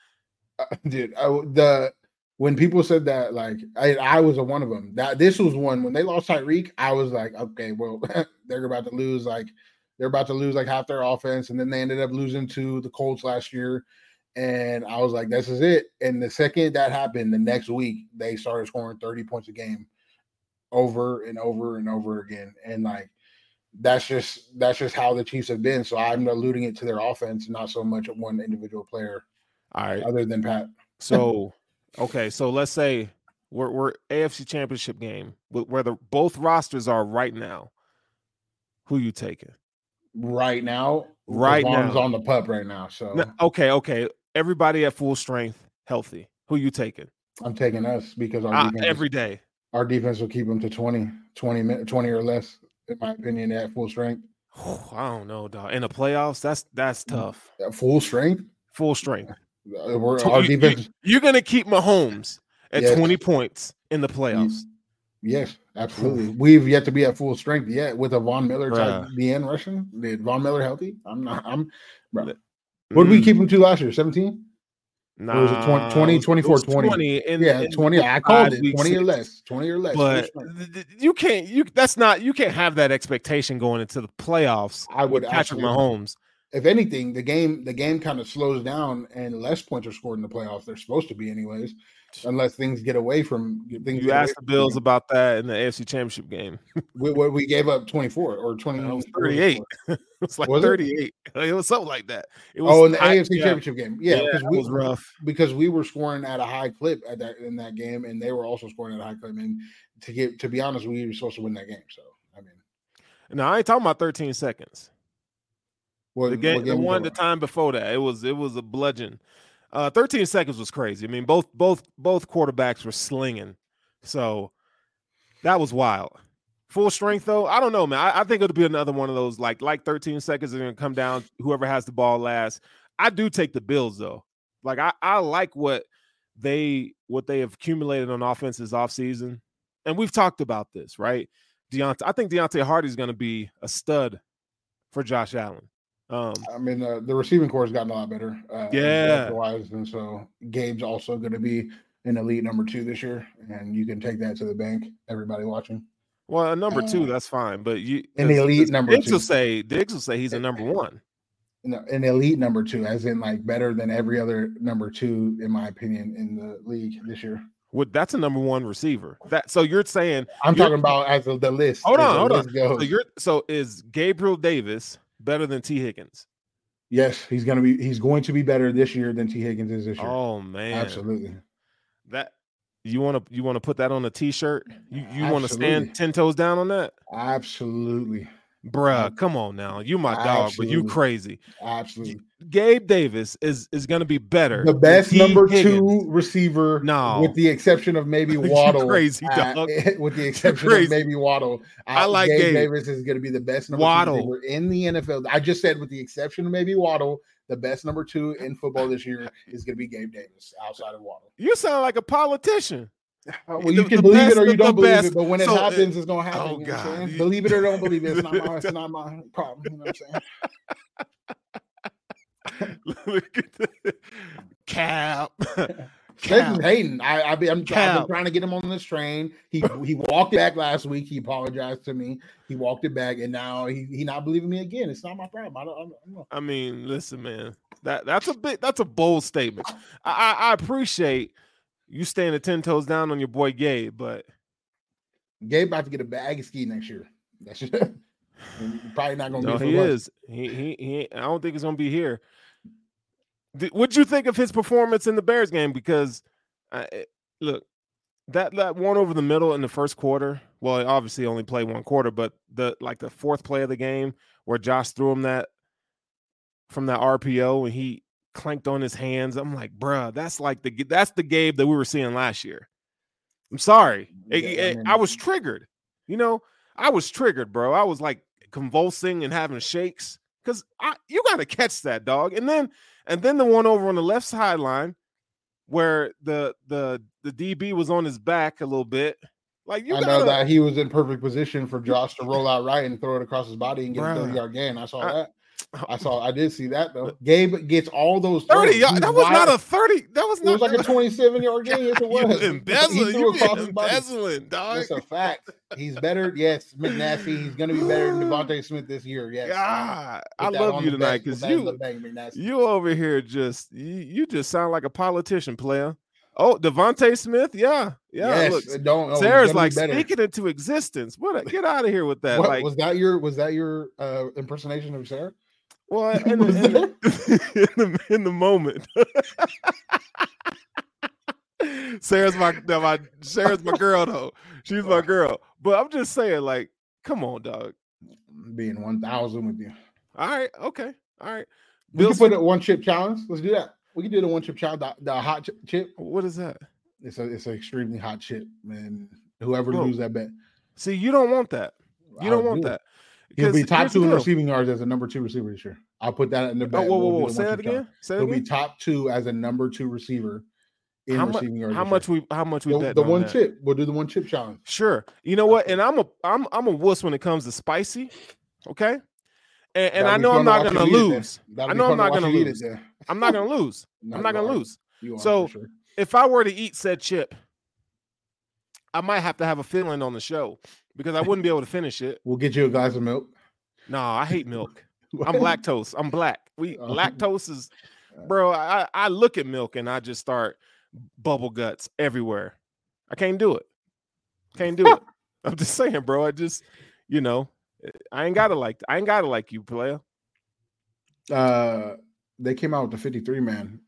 Speaker 3: Uh, dude. I, the when people said that, like I, I was a one of them. That this was one when they lost Tyreek. I was like, okay, well, they're about to lose. Like they're about to lose like half their offense, and then they ended up losing to the Colts last year. And I was like, this is it. And the second that happened, the next week they started scoring 30 points a game over and over and over again. And like that's just that's just how the Chiefs have been. So I'm alluding it to their offense, not so much one individual player,
Speaker 2: all right
Speaker 3: other than Pat.
Speaker 2: so okay so let's say we're, we're afc championship game wh- where the both rosters are right now who you taking
Speaker 3: right now.
Speaker 2: Right now.
Speaker 3: on the pup right now, so
Speaker 2: No, okay, okay. Everybody at full strength, healthy. Who you taking?
Speaker 3: I'm taking us because our
Speaker 2: Uh,
Speaker 3: defense,
Speaker 2: every day.
Speaker 3: our defense will keep them to 20, 20, 20 or less, in my opinion, at full strength.
Speaker 2: I don't know, dog. In the playoffs, that's that's
Speaker 3: Mm.
Speaker 2: tough.
Speaker 3: At full strength,
Speaker 2: Full strength.
Speaker 3: uh, we're, our
Speaker 2: you- you-
Speaker 3: defense.
Speaker 2: You're gonna keep Mahomes at
Speaker 3: Yes.
Speaker 2: 20 points in the playoffs.
Speaker 3: Yes, Absolutely. We've yet to be at full strength yet with a Von Miller type end rushing. Did Von Miller healthy? I'm not. I'm. Bro. What did we
Speaker 2: Mm,
Speaker 3: keep him to last year? 17?
Speaker 2: Nah,
Speaker 3: or was it 20, 20
Speaker 2: it was
Speaker 3: 24, 20?
Speaker 2: 20 in-
Speaker 3: yeah,
Speaker 2: in
Speaker 3: 20. I called it. 20 or less. 20 or less.
Speaker 2: But you can't. You that's not. You can't have that expectation going into the playoffs.
Speaker 3: I would
Speaker 2: Patrick
Speaker 3: absolutely-
Speaker 2: Mahomes.
Speaker 3: If anything, the game the game kind of slows down and less points are scored in the playoffs. They're supposed to be anyways, unless things get away from things.
Speaker 2: You asked the Bills
Speaker 3: them.
Speaker 2: about that in the AFC Championship game.
Speaker 3: we, we, gave up 24 or 20
Speaker 2: It was 38. It's like
Speaker 3: Was
Speaker 2: 38. It was something like that. It was
Speaker 3: Oh, in the
Speaker 2: high-
Speaker 3: AFC
Speaker 2: yeah,
Speaker 3: Championship game. Yeah,
Speaker 2: Yeah,
Speaker 3: because
Speaker 2: that
Speaker 3: we
Speaker 2: was rough.
Speaker 3: because we were scoring at a high clip at that in that game, and they were also scoring at a high clip. And to get to be honest, we were supposed to win that game. So I mean,
Speaker 2: now I ain't talking about 13 seconds.
Speaker 3: what,
Speaker 2: The game,
Speaker 3: what
Speaker 2: the one the time before that, it was it was a bludgeon. Uh, 13 seconds was crazy. I mean, both both both quarterbacks were slinging, so that was wild. Full strength though, I don't know, man. I, I think it'll be another one of those like like 13 seconds gonna come down. Whoever has the ball last. I do take the Bills though. Like I I like what they what they have accumulated on offense this offseason. and we've talked about this, right? Deonte, I think Deonte Harty's going to be a stud for Josh Allen. Um.
Speaker 3: I mean, uh, the receiving core has gotten a lot better. Uh,
Speaker 2: Yeah.
Speaker 3: wise, and so Gabe's also going to be an elite number two this year, and you can take that to the bank. Everybody watching,
Speaker 2: well, a number two,
Speaker 3: Uh,
Speaker 2: that's fine, but you
Speaker 3: an
Speaker 2: 'cause-
Speaker 3: elite number
Speaker 2: Diggs
Speaker 3: two.
Speaker 2: will say Diggs will say he's a number one.
Speaker 3: No, an elite number two, as in like better than every other number two, in my opinion, in the league this year.
Speaker 2: Would that's a number one receiver. That so you're saying
Speaker 3: I'm
Speaker 2: You're-
Speaker 3: talking about as the list.
Speaker 2: Hold on, hold on.
Speaker 3: goes.
Speaker 2: so you're so is Gabriel Davis better than Tee Higgins?
Speaker 3: Yes, he's gonna be. He's going to be better this year than Tee Higgins is this year.
Speaker 2: Oh man,
Speaker 3: Absolutely.
Speaker 2: That you want to you want to put that on a t-shirt? You you want to stand ten toes down on that,
Speaker 3: Absolutely.
Speaker 2: Bruh? Come on now, you my dog, but you crazy.
Speaker 3: Absolutely.
Speaker 2: Gabe Davis is is going to be better.
Speaker 3: The best number
Speaker 2: Higgins.
Speaker 3: two receiver,
Speaker 2: No.
Speaker 3: with the exception of maybe Waddle.
Speaker 2: crazy,
Speaker 3: uh,
Speaker 2: dog.
Speaker 3: with the exception of maybe Waddle.
Speaker 2: I like
Speaker 3: Gabe,
Speaker 2: Gabe.
Speaker 3: Davis is going to be the best number
Speaker 2: Waddle.
Speaker 3: two receiver in the NFL. I just said with the exception of maybe Waddle, the best number two in football this year is going to be Gabe Davis outside of Waddle.
Speaker 2: You sound like a politician.
Speaker 3: Well, you
Speaker 2: the
Speaker 3: can believe
Speaker 2: best
Speaker 3: it or you don't believe
Speaker 2: best.
Speaker 3: it, but when it
Speaker 2: So, uh,
Speaker 3: happens, it's going to happen.
Speaker 2: oh,
Speaker 3: you know
Speaker 2: God.
Speaker 3: Believe it or don't believe it, it's not my, it's not my problem. You know what I'm saying?
Speaker 2: Look at the cap. Cap.
Speaker 3: hating. I, I be, I'm, I've been trying to get him on this train. He he walked it back last week. He apologized to me. He walked it back, and now he, he not believing me again. It's not my problem. I don't, I don't know.
Speaker 2: I mean, listen, man. That that's a bit that's a bold statement. I, I, I appreciate you standing ten toes down on your boy Gabe, but
Speaker 3: Gabe about to get a bag of ski next year. That's just, probably not going to
Speaker 2: no,
Speaker 3: be.
Speaker 2: he
Speaker 3: much.
Speaker 2: is. He he he. I don't think he's gonna be here. What'd you think of his performance in the Bears game? Because, I, eh, look, that that one over the middle in the first quarter. Well, he obviously only played one quarter, but the like the fourth play of the game where Josh threw him that from that RPO and he clanked on his hands. I'm like, bruh, that's like the that's the Gabe that we were seeing last year. I'm sorry, It-
Speaker 3: Yeah, I
Speaker 2: it-
Speaker 3: mean-
Speaker 2: I was triggered. You know, I was triggered, bro. I was like convulsing and having shakes because I you got to catch that dog. And then and then the one over on the left sideline where the the the DB was on his back a little bit. Like you
Speaker 3: I
Speaker 2: gotta,
Speaker 3: know that he was in perfect position for Josh to roll out right and throw it across his body and get a 30 yard gain. I saw
Speaker 2: I-
Speaker 3: that. I saw. I did see that though. Gabe gets all those
Speaker 2: 30
Speaker 3: throws.
Speaker 2: that was not a 30 that was not.
Speaker 3: It was like a 27 yard gain. Yes, it
Speaker 2: you
Speaker 3: was.
Speaker 2: embezzling you
Speaker 3: his body.
Speaker 2: embezzling dog
Speaker 3: That's a fact. He's better. Yes, McNasty. He's going to be better than DeVonta Smith this year. Yes.
Speaker 2: God, I love you tonight because
Speaker 3: put that in the
Speaker 2: you you over here just you, you just sound like a politician player. Oh, DeVonta Smith, yeah, yeah.
Speaker 3: yes,
Speaker 2: look,
Speaker 3: don't. oh,
Speaker 2: Sarah's
Speaker 3: gonna be
Speaker 2: like speaking into existence. What? A, get out of here with that.
Speaker 3: What,
Speaker 2: like,
Speaker 3: was that your was that your uh, impersonation of Sarah?
Speaker 2: Well, in,
Speaker 3: was
Speaker 2: the, in, the, in the in the moment. Sarah's my, my Sarah's my girl though. She's my girl. But I'm just saying, like, come on, dog.
Speaker 3: Being one thousand with you.
Speaker 2: All right, okay, all right.
Speaker 3: We
Speaker 2: Bill
Speaker 3: can put a one chip challenge. Let's do that. We can do the one chip challenge. The, the hot ch- chip.
Speaker 2: What is that?
Speaker 3: It's a it's an extremely hot chip, man. Whoever
Speaker 2: Bro,
Speaker 3: lose that bet,
Speaker 2: See, you don't want that. You don't
Speaker 3: I'll
Speaker 2: want
Speaker 3: do
Speaker 2: that.
Speaker 3: He'll be top two in receiving yards as a number two receiver this year. I'll put that in the
Speaker 2: Oh,
Speaker 3: bet.
Speaker 2: whoa, whoa,
Speaker 3: We'll
Speaker 2: whoa!
Speaker 3: the
Speaker 2: Say that again. Say that
Speaker 3: He'll be top two as a number two receiver in
Speaker 2: How, mu-
Speaker 3: receiving yards.
Speaker 2: how much we how much we
Speaker 3: year.
Speaker 2: bet
Speaker 3: the, the
Speaker 2: on
Speaker 3: one
Speaker 2: that?
Speaker 3: chip? We'll do the one chip challenge.
Speaker 2: Sure. You know what? And I'm a I'm I'm a wuss when it comes to spicy. Okay. And, and I know I'm not gonna
Speaker 3: you eat it then.
Speaker 2: lose. I know I'm not gonna
Speaker 3: you eat it
Speaker 2: lose. I'm not gonna lose. I'm not gonna lose. So- If I were to eat said chip, I might have to have a feeling on the show because I wouldn't be able to finish it.
Speaker 3: we'll get you a glass of milk.
Speaker 2: No, I hate milk. I'm lactose. I'm black. We
Speaker 3: Oh.
Speaker 2: lactose is, bro. I I look at milk and I just start bubble guts everywhere. I can't do it. Can't do it. I'm just saying, bro. I just, you know, I ain't gotta like. I ain't gotta like you, player.
Speaker 3: Uh, they came out with the 53 man.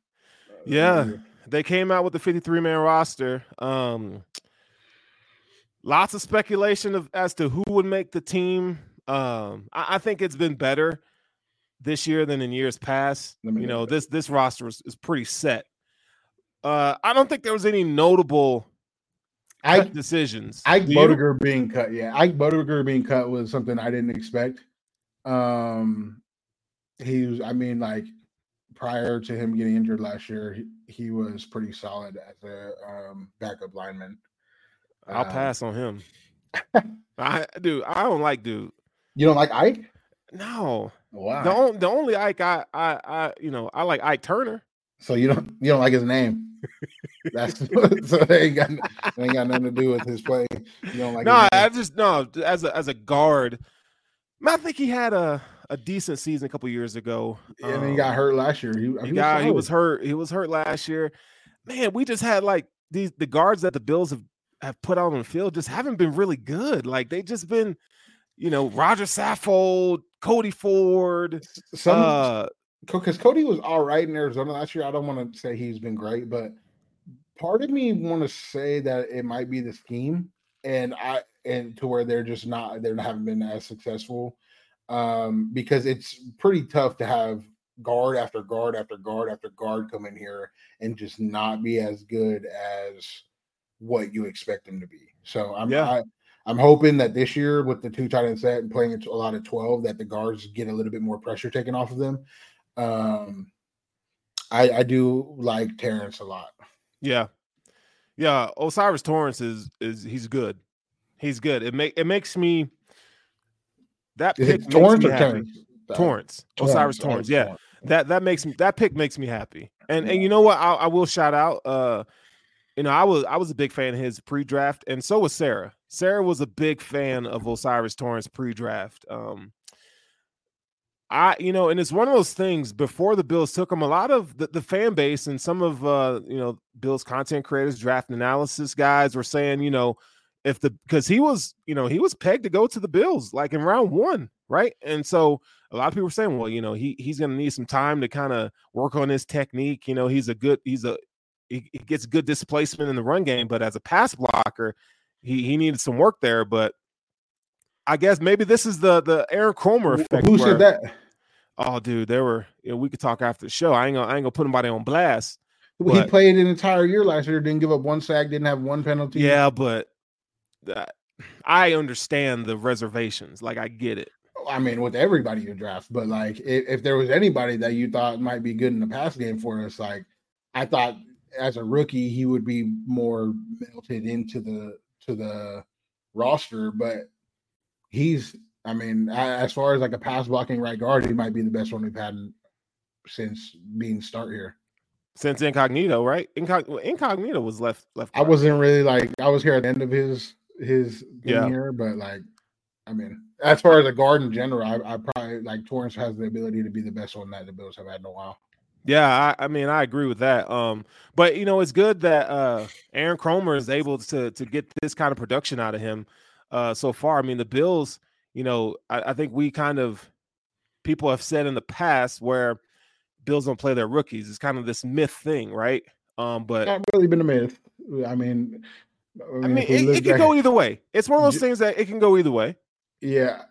Speaker 3: uh,
Speaker 2: Yeah. They came out with the 53 man roster. Um, lots of speculation of as to who would make the team. Um, I, I think it's been better this year than in years past. You know, this this roster is, is pretty set. Uh, I don't think there was any notable decisions.
Speaker 3: Ike? Boettger being cut, yeah. Ike Boettger being cut was something I didn't expect. Um, he was, I mean, like prior to him getting injured last year, he, he was pretty solid as a um, backup lineman.
Speaker 2: I'll
Speaker 3: Um,
Speaker 2: pass on him. I dude, I don't like dude.
Speaker 3: You don't like Ike?
Speaker 2: No,
Speaker 3: Wow.
Speaker 2: the only the only Ike I I I you know I like Ike Turner.
Speaker 3: So you don't you don't like his name? That's so they ain't got they ain't got nothing to do with his play. You don't like
Speaker 2: no, I just no as a as a guard. I think he had a a decent season a couple years ago.
Speaker 3: and he got
Speaker 2: Um,
Speaker 3: hurt last year. He,
Speaker 2: He got he was hurt. He was hurt last year. Man, we just had like these the guards that the Bills have have put out on the field just haven't been really good. Like they just been, you know, Rodger Saffold, Cody Ford.
Speaker 3: some
Speaker 2: uh,
Speaker 3: because Cody was all right in Arizona last year. I don't want to say he's been great, but part of me want to say that it might be the scheme, and I and to where they're just not they haven't been as successful um, because it's pretty tough to have guard after guard after guard after guard come in here and just not be as good as what you expect them to be. So I'm
Speaker 2: Yeah.
Speaker 3: I, I'm hoping that this year with the two tight end set and playing a lot of 12 that the guards get a little bit more pressure taken off of them. Um I I do like Terrence a lot.
Speaker 2: Yeah. Yeah, O'Cyrus Torrence is is he's good. He's good. It make it makes me that
Speaker 3: Is
Speaker 2: pick Torrence
Speaker 3: or. Terrence?
Speaker 2: Torrence. O'Cyrus
Speaker 3: oh,
Speaker 2: Torrence. Yeah.
Speaker 3: Torrence.
Speaker 2: That that makes me that pick makes me happy. And and you know what? I, I will shout out uh you know, I was I was a big fan of his pre-draft, and so was Sarah. Sarah was a big fan of O'Cyrus Torrence pre-draft. Um I, you know, and it's one of those things before the Bills took him, a lot of the, the fan base and some of uh, you know, Bills content creators, draft analysis guys were saying, you know, if the because he was, you know, he was pegged to go to the Bills like in round one, right? And so a lot of people were saying, well, you know, he he's gonna need some time to kind of work on his technique. You know, he's a good, he's a he, he gets good displacement in the run game, but as a pass blocker, he he needed some work there. But I guess maybe this is the the Aaron
Speaker 3: Kromer
Speaker 2: effect.
Speaker 3: Who said that?
Speaker 2: Oh, dude, there were. You know, we could talk after the show. I ain't gonna. I ain't gonna put anybody on blast.
Speaker 3: He
Speaker 2: But-
Speaker 3: played an entire year last year, didn't give up one sack, didn't have one penalty.
Speaker 2: Yeah, but that, I understand the reservations. Like I get it.
Speaker 3: Oh, I mean, with everybody you draft, but like if, if there was anybody that you thought might be good in the pass game for us, like I thought as a rookie he would be more melted into the to the roster, but he's I mean, as far as like a pass blocking right guard, he might be the best one we've had in, since being start here.
Speaker 2: Since incognito, right? Incog- incognito was left left.
Speaker 3: I wasn't really like I was here at the end of his his
Speaker 2: Yeah.
Speaker 3: here, but like I mean, as far as a guard in general, I, I probably like Torrence has the ability to be the best one that the Bills have had in a while.
Speaker 2: Yeah, I, I mean, I agree with that. Um, but you know, it's good that uh Aaron Kromer is able to to get this kind of production out of him uh so far. I mean, the Bills, you know, I, I think we kind of people have said in the past where Bills don't play their rookies. It's kind of this myth thing, right? Um, but
Speaker 3: Not really been a myth. I mean,
Speaker 2: I mean,
Speaker 3: if we
Speaker 2: it, it can
Speaker 3: back-
Speaker 2: go either way. It's one of those things that it can go either way.
Speaker 3: Yeah.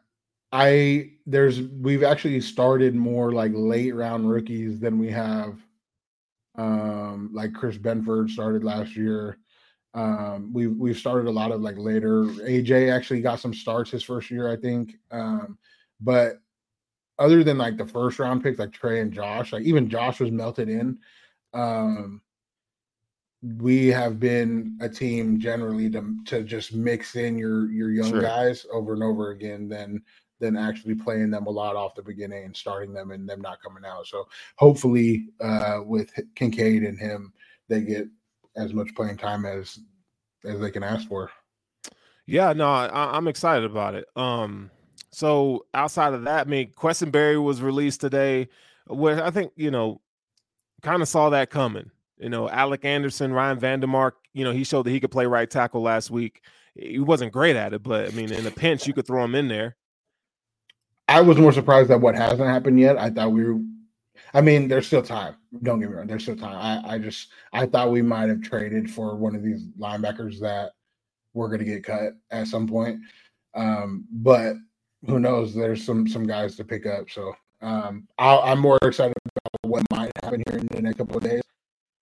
Speaker 3: I there's we've actually started more like late round rookies than we have um like Chris Benford started last year. Um we've we've started a lot of like later AJ actually got some starts his first year, I think. Um but other than like the first round picks like Trey and Josh, like even Josh was melted in. Um we have been a team generally to to just mix in your your young
Speaker 2: Sure.
Speaker 3: guys over and over again than than actually playing them a lot off the beginning and starting them and them not coming out. So hopefully uh with Kincaid and him they get as much playing time as as they can ask for.
Speaker 2: Yeah, no, I, I'm excited about it. Um, so outside of that, I mean, Quessenberry was released today, where I think you know, kind of saw that coming. You know, Alec Anderson, Ryan Van Demark, you know, he showed that he could play right tackle last week. He wasn't great at it, but I mean, in a pinch, you could throw him in there.
Speaker 3: I was more surprised at what hasn't happened yet. I thought we were I mean, there's still time. Don't get me wrong, there's still time. I, I just I thought we might have traded for one of these linebackers that were gonna get cut at some point. Um, but who knows? There's some some guys to pick up. So um I'll, I'm more excited about what might happen here in the next couple of days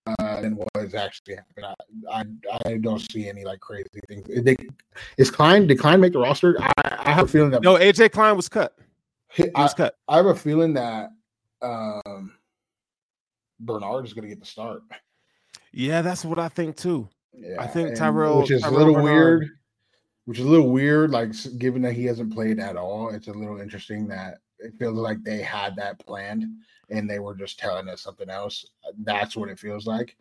Speaker 3: uh, than what is actually happening. I, I I don't see any like crazy things. They, is Klein did Klein make the roster? I, I have a feeling that
Speaker 2: No, AJ Klein was cut. He
Speaker 3: I,
Speaker 2: cut.
Speaker 3: I have a feeling that um Bernard is going to get the start.
Speaker 2: Yeah, that's what I think too.
Speaker 3: Yeah,
Speaker 2: I think Tyrell-
Speaker 3: which is
Speaker 2: Tyrell
Speaker 3: a little
Speaker 2: Bernard-
Speaker 3: weird. Which is a little weird, like given that he hasn't played at all. It's a little interesting that it feels like they had that planned and they were just telling us something else. That's what it feels like.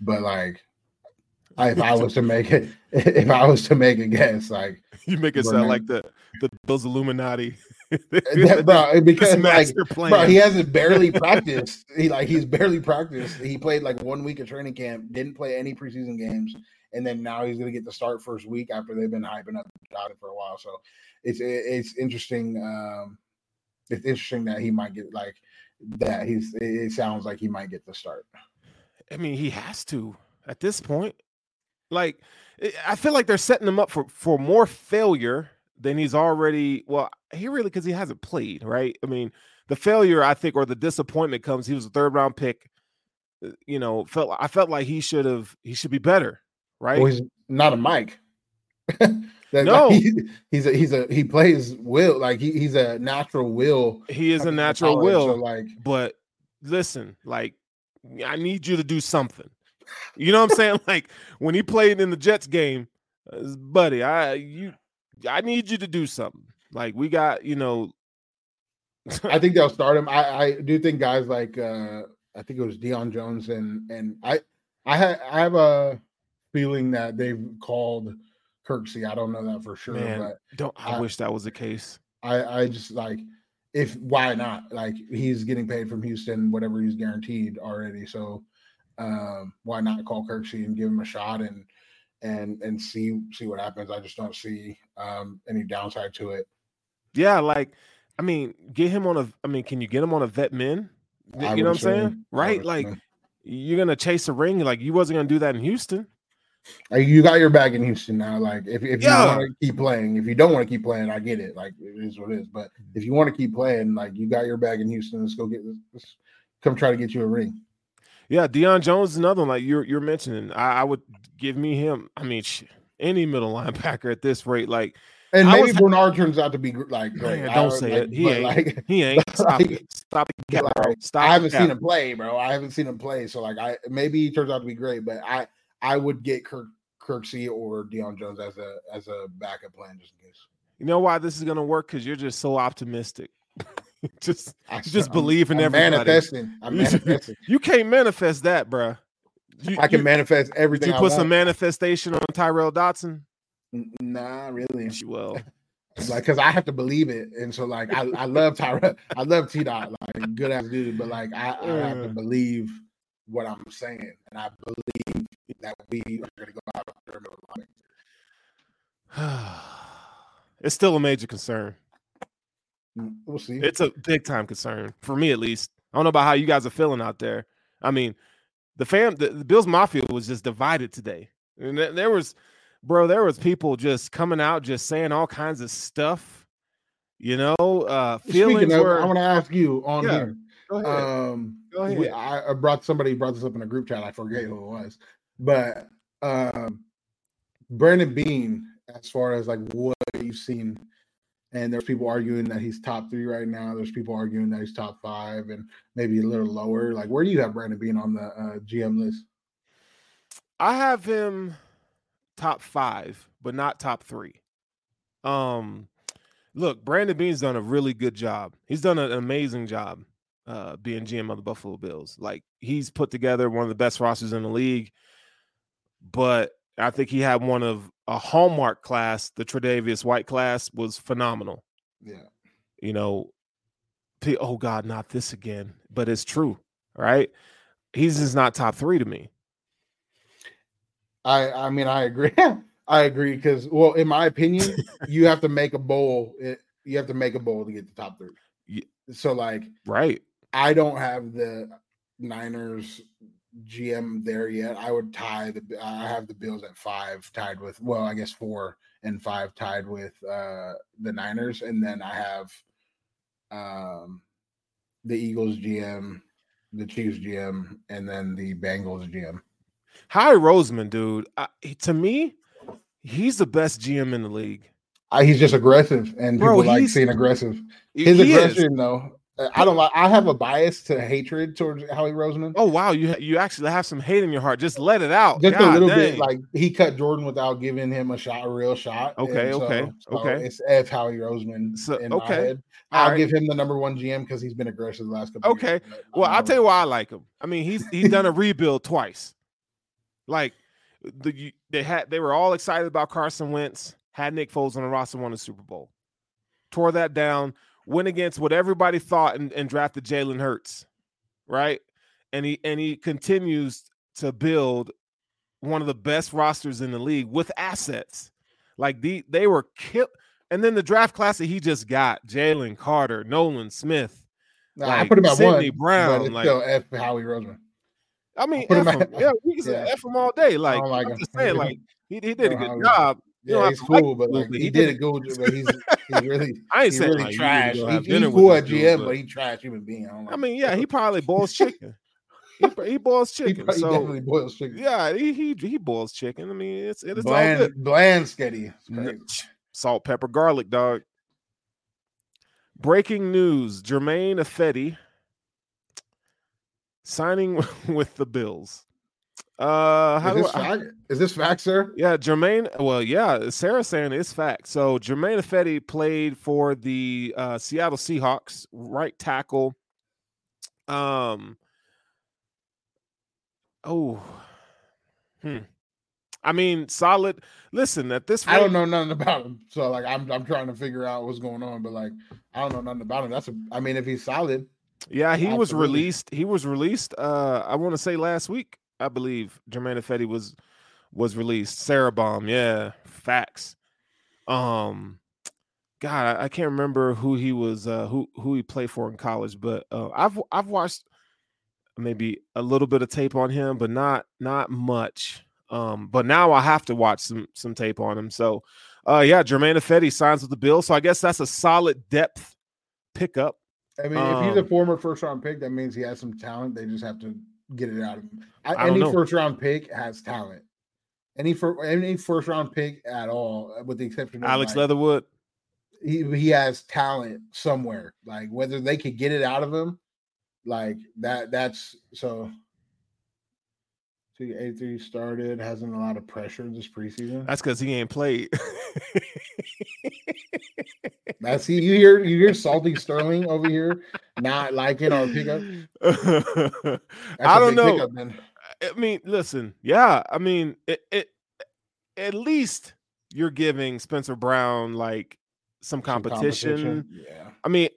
Speaker 3: But like, if I was to make it, if I was to make a guess, like
Speaker 2: You make it
Speaker 3: Bernard.
Speaker 2: sound like the the Bills Illuminati.
Speaker 3: that, bro, because like. Bro, he hasn't barely practiced. He like he's barely practiced. He played like one week of training camp, didn't play any preseason games, and then now he's gonna get the start first week after they've been hyping up about it for a while. So it's it's interesting. Um, it's interesting that he might get like that. He's it sounds like he might get the start.
Speaker 2: I mean, he has to at this point. Like, I- I feel like they're setting him up for for more failure than he's already. Well, he really because he hasn't played, right? I mean, the failure I think or the disappointment comes. He was a third round pick. uh, You know, felt I felt like he should have he should be better, right?
Speaker 3: Well, he's not a Mike.
Speaker 2: No.
Speaker 3: he- he's a he's a he plays will like he, he's a natural will.
Speaker 2: he is a natural
Speaker 3: college,
Speaker 2: will.
Speaker 3: So like
Speaker 2: but listen, like I need you to do something. You know what I'm saying? Like when he played in the Jets game, uh, buddy, I you I need you to do something. Like we got, you know,
Speaker 3: I think they'll start him. I, I do think guys like uh I think it was Deion Jones and and I I ha- I have a feeling that they've called Kirksey. I don't know that for sure,
Speaker 2: man,
Speaker 3: but
Speaker 2: don't I,
Speaker 3: I-
Speaker 2: wish that was the case.
Speaker 3: I I just like if why not? Like he's getting paid from Houston, whatever he's guaranteed already. So um why not call Kirksey and give him a shot and and and see see what happens. I just don't see um any downside to it.
Speaker 2: Yeah, like I mean, get him on a I mean, can you get him on a vet min?
Speaker 3: I
Speaker 2: You know what I'm saying? Right? Like you're gonna chase a ring. Like you wasn't gonna do that in Houston.
Speaker 3: Like, you got your bag in Houston now. Like if, if you
Speaker 2: Yeah.
Speaker 3: want to keep playing, if you don't want to keep playing, I get it. Like it is what it is. But if you want to keep playing, like you got your bag in Houston, let's go get let's come try to get you a ring.
Speaker 2: Yeah, Deion Jones is another one like you're you're mentioning. I, I would give me him. I mean, sh- any middle linebacker at this rate, like
Speaker 3: And
Speaker 2: I
Speaker 3: maybe
Speaker 2: was-
Speaker 3: Bernard turns out to be like oh, great.
Speaker 2: Man, don't say
Speaker 3: like,
Speaker 2: it. He ain't.
Speaker 3: like
Speaker 2: he ain't. Stop
Speaker 3: Like-
Speaker 2: it. Stop cap, bro.
Speaker 3: like,
Speaker 2: Stop.
Speaker 3: I haven't seen him play, bro. I haven't seen him play. So like I maybe he turns out to be great, but I I would get Kirk Kirksey or Deion Jones as a as a backup plan just in case.
Speaker 2: You know why this is gonna work? Because you're just so optimistic. just
Speaker 3: I
Speaker 2: just
Speaker 3: I'm-
Speaker 2: believe in
Speaker 3: I'm
Speaker 2: everybody.
Speaker 3: Manifesting. I'm manifesting.
Speaker 2: you can't manifest that, bruh. You,
Speaker 3: I can
Speaker 2: you,
Speaker 3: manifest everything.
Speaker 2: you put some manifestation on Tyrel
Speaker 3: Dodson? Nah, really.
Speaker 2: You will.
Speaker 3: like because I have to believe it, and so like I, I love Tyra, I love T Dot, like good ass dude, but like I, I have to
Speaker 2: uh.
Speaker 3: believe what I'm saying, and I believe that we are going to go out there and win.
Speaker 2: it's still a major concern.
Speaker 3: Mm, We'll see.
Speaker 2: It's a big time concern for me, at least. I don't know about how you guys are feeling out there. I mean, the fam, the, the Bills Mafia was just divided today, and there, there was, bro, there was people just coming out, just saying all kinds of stuff. You know, uh, feelings
Speaker 3: of,
Speaker 2: were.
Speaker 3: I want to ask you on
Speaker 2: Yeah,
Speaker 3: here.
Speaker 2: Go ahead.
Speaker 3: Um,
Speaker 2: Go ahead.
Speaker 3: I, I brought somebody brought this up in a group chat. I forget who it was, but um, Brandon Beane, as far as like what you've seen, and there's people arguing that he's top three right now. There's people arguing that he's top five and maybe a little lower. Like, where do you have Brandon Beane on the uh, GM list?
Speaker 2: I have him top five, but not top three. Um, look, Brandon Beane's done a really good job. He's done an amazing job uh, being GM of the Buffalo Bills. Like he's put together one of the best rosters in the league. But I think he had one of a hallmark class. The Tre'Davious White class was phenomenal.
Speaker 3: Yeah.
Speaker 2: You know, oh God, not this again. But it's true, right? He's just not top three to me.
Speaker 3: I I mean I agree. I agree because well, in my opinion, you have to make a bowl. It, eh, you have to make a bowl to get the top three.
Speaker 2: Yeah.
Speaker 3: So like,
Speaker 2: right?
Speaker 3: I don't have the Niners GM there yet. I would tie the. I have the Bills at five, tied with well, I guess four and five, tied with uh the Niners, and then I have um the Eagles GM, the Chiefs GM, and then the Bengals GM.
Speaker 2: Howie Roseman, dude, I, to me, he's the best GM in the league.
Speaker 3: Uh, he's just aggressive, and Bro, people like seeing aggressive. His aggression, is. though, I don't like. I have a bias to hatred towards Howie Roseman.
Speaker 2: Oh wow, you you actually have some hate in your heart. Just let it out.
Speaker 3: Just God, a little dang. bit. Like he cut Jordan without giving him a shot, a real shot.
Speaker 2: Okay, so, okay, so okay.
Speaker 3: It's F Howie Roseman. So, okay, I'll right. give him the number one GM because he's been aggressive the last couple.
Speaker 2: Okay,
Speaker 3: years,
Speaker 2: well I'll um, tell you why I like him. I mean he's he's done a rebuild twice. Like the they had they were all excited about Carson Wentz. Had Nick Foles on the roster, won the Super Bowl. Tore that down went against what everybody thought and, and drafted Jalen Hurts, right? And he and he continues to build one of the best rosters in the league with assets. Like the they were killed. And then the draft class that he just got, Jalen Carter, Nolan Smith.
Speaker 3: Nah, like, I put him at Sydney one, Brown. Like, still F Howie Roseman.
Speaker 2: I mean, F him, yeah, we can yeah. F him all day. Like, oh I'm just saying, like he, he did a good job.
Speaker 3: Yeah, he's cool, but like he, he did a good, job. but he's he's really
Speaker 2: I ain't
Speaker 3: he's
Speaker 2: saying
Speaker 3: really
Speaker 2: like,
Speaker 3: trash. He, he's cool at GM, but he trash human being.
Speaker 2: I, I mean, yeah, he probably boils chicken. he, he boils chicken. He, so,
Speaker 3: definitely boils chicken.
Speaker 2: Yeah, he he he boils chicken. I mean, it's it's
Speaker 3: bland,
Speaker 2: all good.
Speaker 3: bland, sketty.
Speaker 2: Salt, pepper, garlic, dog. Breaking news: Germain Ifedi signing with the Bills. Uh,
Speaker 3: how is this, I, is this fact, sir?
Speaker 2: Yeah, Germain. Well, yeah, Sarah saying it's fact. So Germain Ifedi played for the uh, Seattle Seahawks, right tackle. Um. Oh. Hmm. I mean, solid. Listen, at this
Speaker 3: rate, I don't know nothing about him, so like I'm I'm trying to figure out what's going on, but like I don't know nothing about him. That's a. I mean, if he's solid.
Speaker 2: Yeah, he absolutely. was released. He was released. Uh, I want to say last week. I believe Germain Ifedi was was released. Sarah Bomb, yeah, facts. Um, God, I, I, can't remember who he was, uh, who who he played for in college, but uh, I've I've watched maybe a little bit of tape on him, but not not much. Um, but now I have to watch some some tape on him. So, uh, yeah, Germain Ifedi signs with the Bill, so I guess that's a solid depth pickup.
Speaker 3: I mean, um, if he's a um former first round pick, that means he has some talent. They just have to get it out of him. any first round pick has talent. Any for any first round pick at all, uh, with the exception of
Speaker 2: Alex like, Leatherwood.
Speaker 3: He he has talent somewhere. Like whether they could get it out of him, like that. That's so. A three started hasn't a lot of pressure this preseason.
Speaker 2: That's because he ain't played.
Speaker 3: That's he. You hear you hear salty Sterling over here not liking our pickup.
Speaker 2: I don't know. Pickup, I mean, listen, yeah. I mean, it, it at least you're giving Spencer Brown like some competition. Some competition. Yeah. I mean,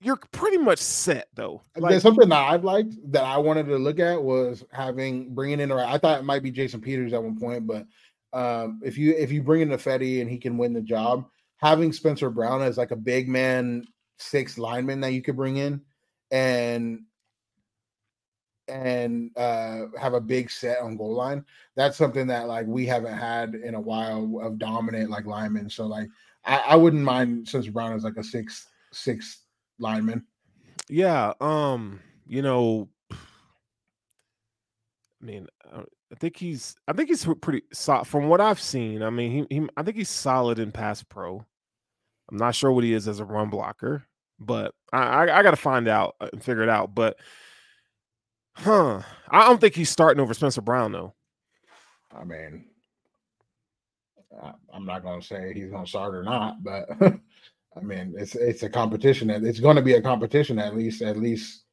Speaker 2: you're pretty much set though.
Speaker 3: Like, There's something that I've liked that I wanted to look at was having bringing in. I thought it might be Jason Peters at one point, but um, if you if you bring in Ifedi and he can win the job, having Spencer Brown as like a big man, six lineman that you could bring in, and and uh have a big set on goal line. That's something that like we haven't had in a while of dominant like linemen. So like I, I wouldn't mind Spencer Brown as like a six six lineman.
Speaker 2: Yeah, um, you know, I mean, uh, I think he's I think he's pretty solid from what I've seen. I mean, he, he I think he's solid in pass pro. I'm not sure what he is as a run blocker, but I I, I got to find out uh, and figure it out. But huh, I don't think he's starting over Spencer Brown though.
Speaker 3: I mean, I, I'm not going to say he's going to start or not, but I mean, it's it's a competition. It's going to be a competition at least. At least,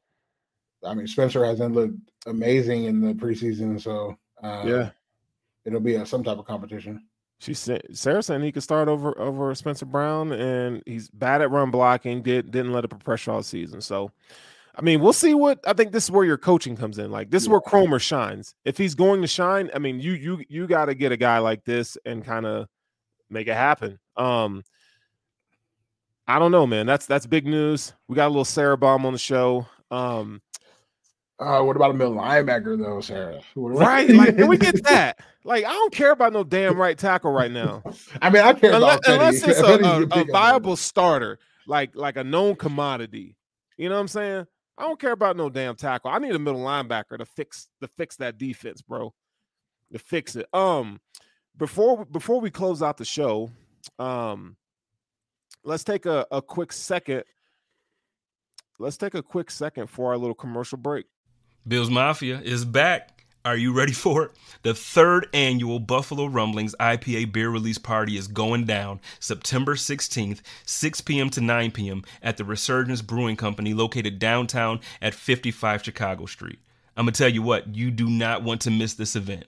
Speaker 3: I mean, Spencer hasn't looked amazing in the preseason, so uh,
Speaker 2: Yeah.
Speaker 3: it'll be a, some type of competition.
Speaker 2: She said Sarah said he could start over over Spencer Brown, and he's bad at run blocking. Did didn't let it put pressure all season. So, I mean, we'll see what I think. This is where your coaching comes in. Like this is where Kromer shines. If he's going to shine, I mean, you you you got to get a guy like this and kind of make it happen. Um, I don't know, man. That's that's big news. We got a little Sarah bomb on the show. Um,
Speaker 3: Uh, what about a middle linebacker though, Sarah?
Speaker 2: Right? Like, can we get that? Like, I don't care about no damn right tackle right now.
Speaker 3: I mean, I care
Speaker 2: unless,
Speaker 3: about Teddy.
Speaker 2: unless it's a, a- a viable starter, like like a known commodity. You know what I'm saying? I don't care about no damn tackle. I need a middle linebacker to fix to fix that defense, bro. To fix it. Um, before before we close out the show, um, let's take a, a quick second. Let's take a quick second for our little commercial break.
Speaker 4: Bills Mafia is back. Are you ready for it? The third annual Buffalo Rumblings IPA beer release party is going down September 16th, 6 p.m. to 9 p.m. at the Resurgence Brewing Company located downtown at 55 Chicago Street. I'm going to tell you what, you do not want to miss this event.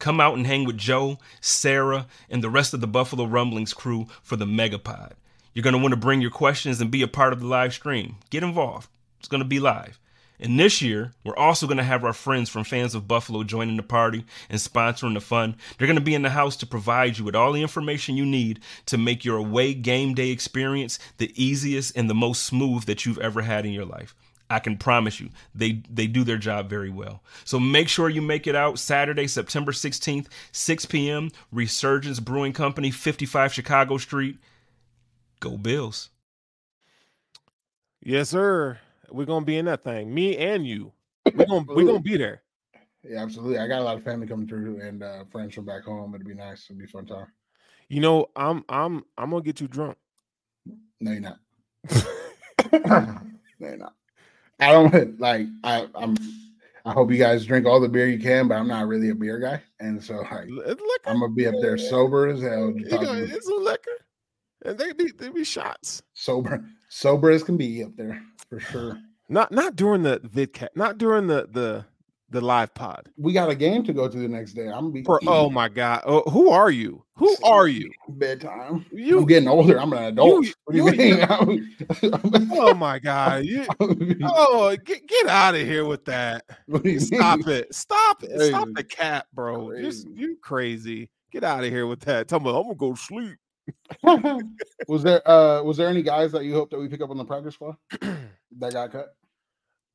Speaker 4: Come out and hang with Joe, Sarah, and the rest of the Buffalo Rumblings crew for the Megapod. You're going to want to bring your questions and be a part of the live stream. Get involved. It's going to be live. And this year, we're also going to have our friends from Fans of Buffalo joining the party and sponsoring the fun. They're going to be in the house to provide you with all the information you need to make your away game day experience the easiest and the most smooth that you've ever had in your life. I can promise you, they they do their job very well. So make sure you make it out Saturday, September 16th, 6 p.m. Resurgence Brewing Company, 55 Chicago Street. Go Bills.
Speaker 2: Yes, sir. We're gonna be in that thing. Me and you. We're gonna we're gonna be there.
Speaker 3: Yeah, absolutely. I got a lot of family coming through and uh, friends from back home. It'll be nice. It'll be a fun time.
Speaker 2: You know, I'm I'm I'm gonna get you drunk.
Speaker 3: No, you're not. no, you're not. I don't like. I, I'm. I hope you guys drink all the beer you can, but I'm not really a beer guy, and so like, I'm gonna be up there sober as hell.
Speaker 2: It's a liquor. And they be they be shots.
Speaker 3: sober, sober as can be up there for sure.
Speaker 2: Not not during the vidcat, not during the the the live pod.
Speaker 3: We got a game to go to the next day. I'm gonna be
Speaker 2: For, oh my god. Oh, who are you? Who are you?
Speaker 3: bedtime.
Speaker 2: You
Speaker 3: I'm getting older. I'm an adult.
Speaker 2: you-
Speaker 3: what do you
Speaker 2: you-
Speaker 3: mean?
Speaker 2: Oh my god. You, oh get, get out of here with that.
Speaker 3: what do you
Speaker 2: Stop it. Stop it. Stop the cat, bro. Just
Speaker 3: Crazy.
Speaker 2: you crazy. Get out of here with that. Tell me I'm gonna go to sleep.
Speaker 3: was there uh was there any guys that you hope that we pick up on the practice squad that got cut?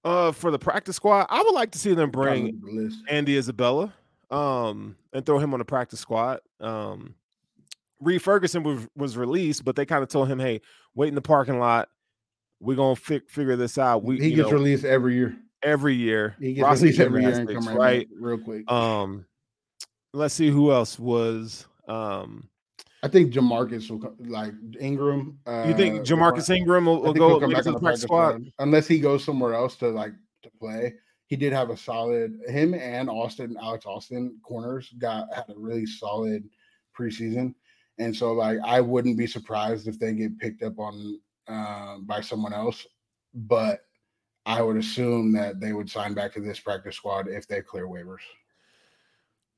Speaker 2: Uh for the practice squad, I would like to see them bring
Speaker 3: the.
Speaker 2: Andy Isabella, um, and throw him on the practice squad. Um, Reed Ferguson was, was released, but they kind of told him, "Hey, wait in the parking lot. We're gonna fi- figure this out. We
Speaker 3: he gets
Speaker 2: know,
Speaker 3: released every year.
Speaker 2: every year.
Speaker 3: He gets
Speaker 2: Roster
Speaker 3: released every year and come right, back real quick.
Speaker 2: Um, let's see who else was. Um,
Speaker 3: I think Ja'Marcus will come, like Ingram. Uh,
Speaker 2: you think Ja'Marcus Ingram will, will go
Speaker 3: come back
Speaker 2: to the practice squad?
Speaker 3: squad unless he goes somewhere else to like to play. He did have a solid him and Austin, Alex Austin corners got had a really solid preseason. And so like I wouldn't be surprised if they get picked up on uh, by someone else, but I would assume that they would sign back to this practice squad if they clear waivers.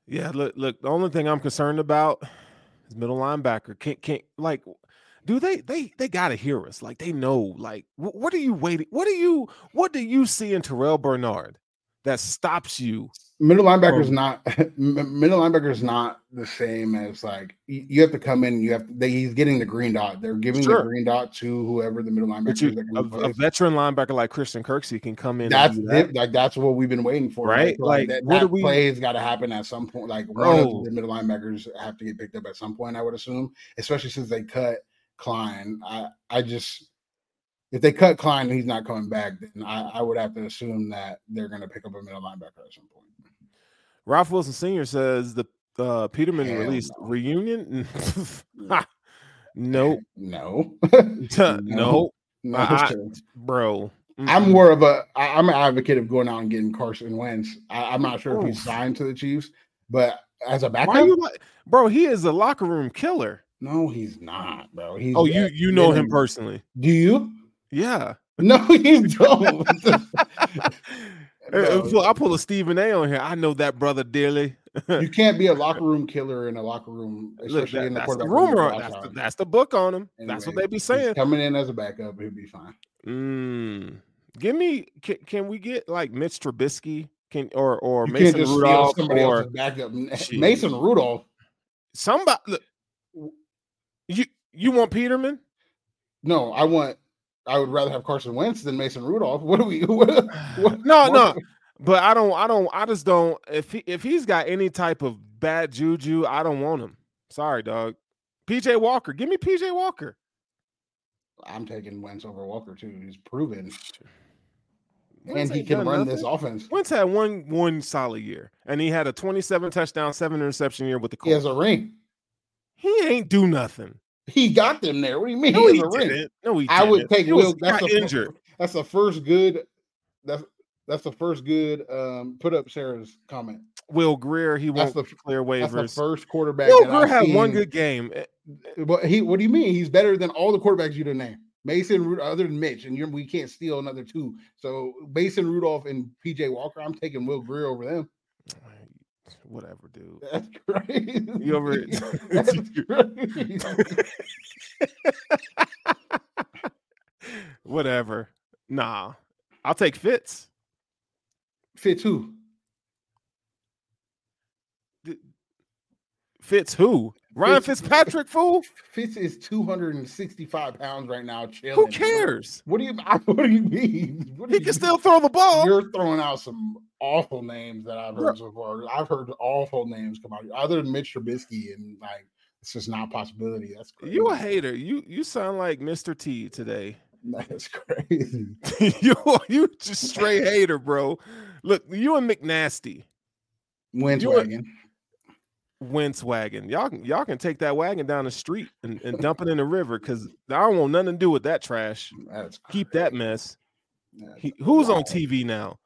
Speaker 2: Yeah, look, look. The only thing I'm concerned about is middle linebacker. Can't, can't like, do they, they, they gotta hear us. Like they know. Like, wh- what are you waiting? What do you, what do you see in Terrel Bernard that stops you?
Speaker 3: Middle linebacker is
Speaker 2: oh.
Speaker 3: not middle linebacker is not the same as like you, have to come in. You have to, they, he's getting the green dot. They're giving
Speaker 2: Sure.
Speaker 3: the green dot to whoever the middle linebacker
Speaker 2: you, a, a veteran linebacker like Christian Kirksey can come in.
Speaker 3: that's
Speaker 2: that.
Speaker 3: it. Like that's what we've been waiting for,
Speaker 2: Right?
Speaker 3: So,
Speaker 2: Like,
Speaker 3: that,
Speaker 2: what
Speaker 3: that
Speaker 2: do we-
Speaker 3: play's got to happen at some point. Like one of oh. the middle linebackers have to get picked up at some point. I would assume, especially since they cut Klein. I I just if they cut Klein and he's not coming back, then I, I would have to assume that they're going to pick up a middle linebacker at some point.
Speaker 2: Ralph Wilson Sr. says the uh, Peterman
Speaker 3: Hell
Speaker 2: released
Speaker 3: no.
Speaker 2: reunion. Nope.
Speaker 3: No,
Speaker 2: no,
Speaker 3: no,
Speaker 2: I- bro.
Speaker 3: I'm more of a I- I'm an advocate of going out and getting Carson Wentz. I, I'm not sure if he's signed to the Chiefs, but as a backup.
Speaker 2: like, bro? He is a locker room killer.
Speaker 3: no, he's not, bro. He's
Speaker 2: Oh, you you know him personally?
Speaker 3: Do you?
Speaker 2: Yeah.
Speaker 3: No, you don't. No.
Speaker 2: I pull a Stephen A. on here. I know that brother dearly.
Speaker 3: you can't be a locker room killer in a locker room, especially
Speaker 2: that-
Speaker 3: in the
Speaker 2: that's the rumor. That's the, that's the book on him.
Speaker 3: Allen.
Speaker 2: that's what
Speaker 3: Anyway,
Speaker 2: they be saying.
Speaker 3: Coming in as a backup, he'll be fine.
Speaker 2: Mm. Give me. Can, can we get like Mitch Trubisky? Can or or
Speaker 3: You
Speaker 2: Mason
Speaker 3: can't just steal
Speaker 2: Rudolph
Speaker 3: somebody
Speaker 2: or
Speaker 3: backup. Mason Rudolph.
Speaker 2: somebody? Look, you you want Peterman?
Speaker 3: No, I want. I would rather have Carson Wentz than Mason Rudolph. What do we? What, what,
Speaker 2: No,
Speaker 3: what-
Speaker 2: no. But I don't. I don't. I just don't. If he if he's got any type of bad juju, I don't want him. Sorry, dog. PJ Walker. Give me PJ Walker.
Speaker 3: I'm taking Wentz over Walker too. He's proven,
Speaker 2: Wentz
Speaker 3: and he can
Speaker 2: done
Speaker 3: run this offense.
Speaker 2: Wentz had one one solid year, and he had a 27 touchdown, seven interception year with the Colts.
Speaker 3: He has a ring.
Speaker 2: He ain't do nothing.
Speaker 3: He got them there. What do you mean?
Speaker 2: No,
Speaker 3: he
Speaker 2: he
Speaker 3: a ring.
Speaker 2: didn't. No, he
Speaker 3: I would
Speaker 2: didn't.
Speaker 3: take
Speaker 2: He
Speaker 3: Will. That's fir-
Speaker 2: injured.
Speaker 3: That's the first good. That's that's the first good. Um, put up Sarah's comment.
Speaker 2: Will Grier, he
Speaker 3: That's
Speaker 2: won't
Speaker 3: the-
Speaker 2: clear
Speaker 3: That's the
Speaker 2: waivers.
Speaker 3: first quarterback.
Speaker 2: Will Grier
Speaker 3: I've
Speaker 2: had one good game. Eh,
Speaker 3: But he, what do you mean? He's better than all the quarterbacks you didn't name. Mason, other than Mitch, and you're, we can't steal another two. So Mason Rudolph and PJ Walker, I'm taking Will Grier over them.
Speaker 2: Whatever, dude.
Speaker 3: That's crazy.
Speaker 2: You over
Speaker 3: That's crazy.
Speaker 2: Whatever. Nah. I'll take Fitz.
Speaker 3: Fitz who?
Speaker 2: Fitz who? Ryan
Speaker 3: Fitz-
Speaker 2: Fitzpatrick, fool?
Speaker 3: Fitz is 265 pounds right now. Chilling.
Speaker 2: Who cares?
Speaker 3: What do you? What do you mean? Do
Speaker 2: He
Speaker 3: you
Speaker 2: can still throw the ball.
Speaker 3: You're throwing out some awful names that I've heard so far. I've heard awful names come out, other than Mitch Trubisky, and like it's just not a possibility. That's crazy.
Speaker 2: You a hater. You you sound like Mr. T today.
Speaker 3: That's crazy.
Speaker 2: you you just straight hater, bro. Look, you and McNasty,
Speaker 3: Wentz
Speaker 2: You are-
Speaker 3: wagon.
Speaker 2: Wentz wagon. Y'all can y'all can take that wagon down the street and, and dump it in the river because I don't want nothing to do with that trash.
Speaker 3: That's
Speaker 2: Keep that mess.
Speaker 3: That's
Speaker 2: He, who's on. TV now?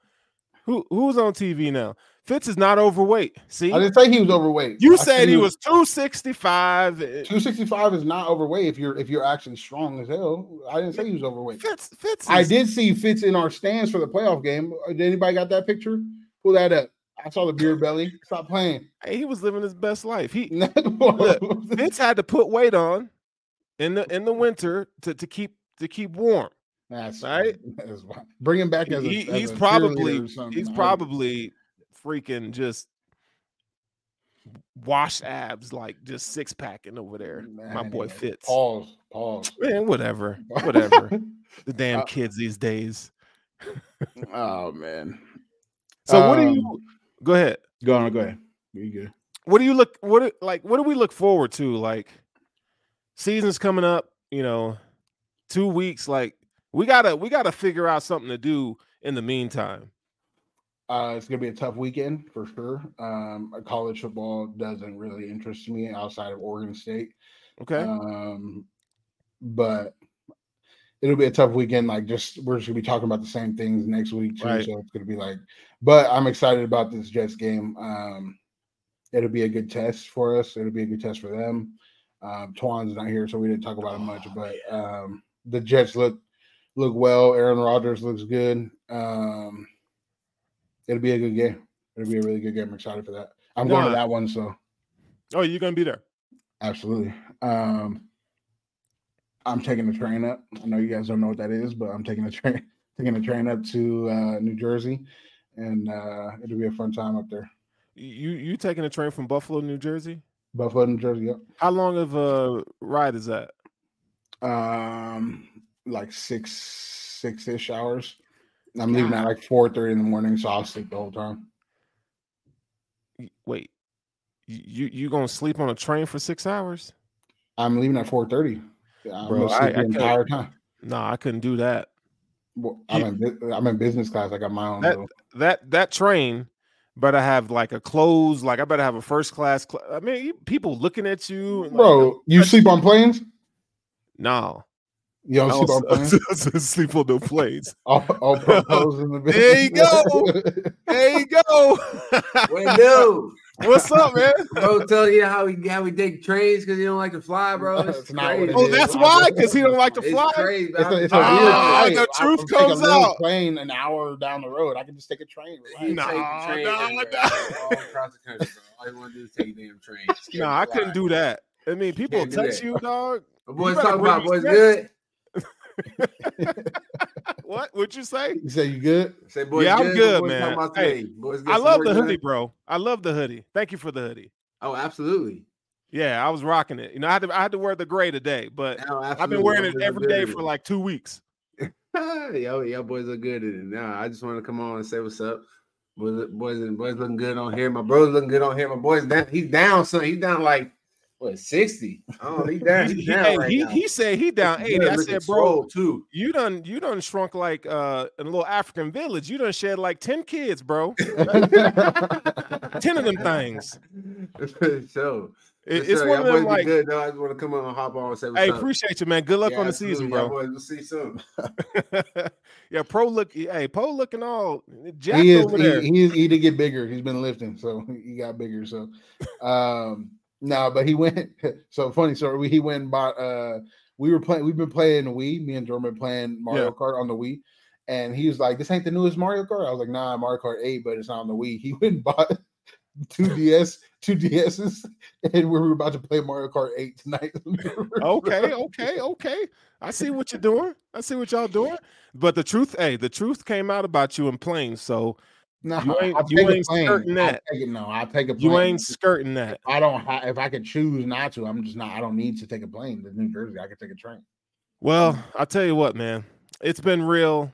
Speaker 2: Who who's on TV now? Fitz is not overweight. See,
Speaker 3: I didn't say he was overweight.
Speaker 2: you
Speaker 3: I
Speaker 2: said he was 265. eh,
Speaker 3: 265 is not overweight if you're if you're actually strong as hell. I didn't say he was overweight.
Speaker 2: Fitz Fitz.
Speaker 3: I did see Fitz in our stands for the playoff game. Uh, Did anybody got that picture? Pull that up. I saw the beer belly. Stop playing.
Speaker 2: Hey, he was living his best life. He
Speaker 3: Look,
Speaker 2: Fitz had to put weight on in the in the winter to, to keep to keep warm.
Speaker 3: That's
Speaker 2: Right?
Speaker 3: That's. Bring him back as a,
Speaker 2: He,
Speaker 3: as
Speaker 2: he's probably he's probably freaking just washed abs like just six packing over there. My boy Fitz.
Speaker 3: Pause. Pause.
Speaker 2: Man, whatever, whatever. the damn
Speaker 3: Uh,
Speaker 2: kids these days.
Speaker 3: oh man.
Speaker 2: So what do
Speaker 3: Um,
Speaker 2: you? Go ahead.
Speaker 3: Go on. Go ahead. You good?
Speaker 2: What do you look? What do- like? What do we look forward to? Like season's coming up. You know, two weeks. Like we gotta we gotta figure out something to do in the meantime.
Speaker 3: Uh, it's gonna be a tough weekend for sure. Um, college football doesn't really interest me outside of Oregon State.
Speaker 2: Okay.
Speaker 3: Um, but it'll be a tough weekend. Like, just we're just gonna be talking about the same things next week too.
Speaker 2: Right.
Speaker 3: So it's gonna be like, but I'm excited about this Jets game. Um, it'll be a good test for us. It'll be a good test for them. Um, Twan's not here, so we didn't talk about it much. But um, the Jets look look well. Aaron Rodgers looks good. Um, it'll be a good game. It'll be a really good game. I'm excited for that. I'm going to that one, so
Speaker 2: oh, you're gonna be there.
Speaker 3: absolutely. Um, I'm taking the train up. I know you guys don't know what that is, but I'm taking the train taking the train up to uh, New Jersey, and uh, it'll be a fun time up there.
Speaker 2: You you taking a train from Buffalo, New Jersey?
Speaker 3: Buffalo, New Jersey. Yep.
Speaker 2: How long of a ride is that?
Speaker 3: Um, like six six ish hours. I'm leaving at like four thirty in the morning, so I'll sleep the whole time.
Speaker 2: Wait, you you gonna sleep on a train for six hours?
Speaker 3: I'm leaving at four thirty. I'm
Speaker 2: Bro,
Speaker 3: gonna
Speaker 2: I- I can't-
Speaker 3: entire time.
Speaker 2: Nah, I couldn't do that.
Speaker 3: Well, I'm in I'm in business class. I got my own.
Speaker 2: That-
Speaker 3: little-
Speaker 2: That that train better have like a close, like I better have a first class. Cl- I mean, people looking at you, and like,
Speaker 3: Bro, you sleep on planes?
Speaker 2: no,
Speaker 3: You don't
Speaker 2: I
Speaker 3: sleep on
Speaker 2: don't
Speaker 3: planes?
Speaker 2: sleep on the planes.
Speaker 3: All, all pros in the
Speaker 2: There you
Speaker 3: go.
Speaker 2: There you go.
Speaker 5: Window.
Speaker 2: What's up, man?
Speaker 5: Bro, tell you how we how we take trains because he don't like to fly, bro. It's
Speaker 3: That's not what it
Speaker 2: Oh,
Speaker 3: is.
Speaker 2: that's why, because he don't like to
Speaker 5: It's
Speaker 2: fly.
Speaker 5: crazy.
Speaker 3: It's a, it's a
Speaker 5: I'm-
Speaker 3: weird
Speaker 2: Ah, the
Speaker 3: I-
Speaker 2: truth
Speaker 3: I'll take a
Speaker 2: comes
Speaker 3: little
Speaker 2: out.
Speaker 3: Plane an hour down the road. I can just take a train.
Speaker 5: He
Speaker 3: relax.
Speaker 2: Nah,
Speaker 5: train
Speaker 2: nah, nah.
Speaker 5: all across the country, bro. All you want to do is take a damn train.
Speaker 2: No, I couldn't do that. I mean, people
Speaker 5: Can't
Speaker 2: text you, dog.
Speaker 5: My boys talk about
Speaker 2: me
Speaker 5: boys good.
Speaker 2: What? What'd you say?
Speaker 3: You say you good?
Speaker 5: Say boys
Speaker 2: Yeah, I'm
Speaker 5: good.
Speaker 2: good, man.
Speaker 5: talking
Speaker 2: Hey.
Speaker 5: Boys good.
Speaker 2: I love
Speaker 5: boys
Speaker 2: the
Speaker 5: good.
Speaker 2: hoodie, bro. I love the hoodie. Thank you for the hoodie.
Speaker 5: Oh, absolutely.
Speaker 2: Yeah, I was rocking it. You know, I had to, I had to wear the gray today, but
Speaker 5: Oh,
Speaker 2: I've been wearing it
Speaker 5: boys look
Speaker 2: every
Speaker 5: good
Speaker 2: day
Speaker 5: in
Speaker 2: for like two weeks.
Speaker 5: yo, yo, boys look good in it. Nah, I just want to come on and say what's up. Boys, boys, and boys looking good on here. My brother's looking good on here. My boy's down. He's down. Son, he's down like what sixty? Oh, he's down.
Speaker 2: He,
Speaker 5: He's
Speaker 2: he-
Speaker 5: down
Speaker 2: hey,
Speaker 5: right
Speaker 2: he,
Speaker 5: now.
Speaker 2: he said he down
Speaker 5: He's
Speaker 2: 80. I said, bro,
Speaker 5: too.
Speaker 2: you done you done shrunk like uh in a little African village. You done shed like 10 kids, bro. 10 of them things.
Speaker 5: so,
Speaker 2: It- it's
Speaker 5: sure.
Speaker 2: one of
Speaker 5: Y'all
Speaker 2: them like,
Speaker 5: good. Though. I just want to come on and hop on and say what's
Speaker 2: hey,
Speaker 5: up.
Speaker 2: appreciate you, man. Good luck
Speaker 5: Yeah,
Speaker 2: on the season,
Speaker 5: Y'all
Speaker 2: bro.
Speaker 5: boys, we'll see you soon.
Speaker 2: yeah, pro look, hey, pro looking all jacked
Speaker 3: he is.
Speaker 2: over
Speaker 3: He,
Speaker 2: there.
Speaker 3: he, is- he did get bigger. He's been lifting, so he got bigger. So, um, no, but he went. So funny So We, he went and bought. Uh, we were playing. We've been playing Wii. Me and Jordan playing Mario
Speaker 2: Yeah.
Speaker 3: Kart on the Wii, and he was like, "This ain't the newest Mario Kart." I was like, "Nah, Mario Kart Eight, but it's not on the Wii." He went and bought two DS, two DSs, and we were about to play Mario Kart Eight tonight.
Speaker 2: okay, okay, okay. I see what you're doing. I see what y'all doing. But the truth, hey, the truth came out about you in planes. So
Speaker 3: No,
Speaker 2: You ain't- you ain't skirting that.
Speaker 3: take it- no, I'll take a plane.
Speaker 2: you ain't skirting that.
Speaker 3: I don't. If I could choose not to, I'm just not. I don't need to take a plane to New Jersey. I could take a train.
Speaker 2: Well, I'll tell you what, man. It's been real.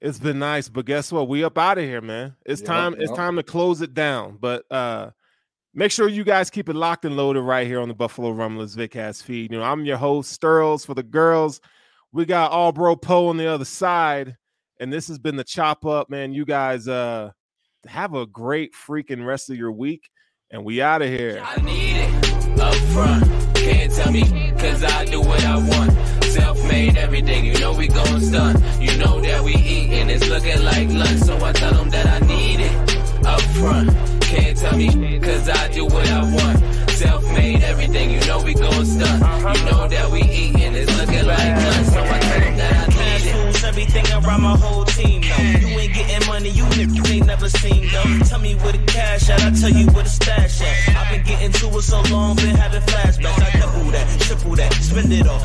Speaker 2: It's been nice, but guess what? We up out of here, man. It's
Speaker 3: Yep,
Speaker 2: time. It's time to close it down. But uh make sure you guys keep it locked and loaded right here on the Buffalo Rumblings Vidcast feed. You know, I'm your host, Sterls for the girls. We got All Bro Poe on the other side, and this has been the chop up, man. You guys uh have a great freaking rest of your week, and we out of here.
Speaker 1: I need it up front. Can't tell me, cause I do what I want. Self made everything, you know we stun. You know that we eatin', it's looking like lunch. So I tell them that I need it up front. Can't tell me, cause I do what I want. Self made everything, you know we stun. You know that we eatin', it's looking like lunch. So I
Speaker 6: everything around my whole team, though. You ain't getting money, you niggas ain't never seen, though. Tell me where the cash at, I tell you where the stash at. I've been getting to it so long, been having flashbacks. I double that, triple that, spend it all.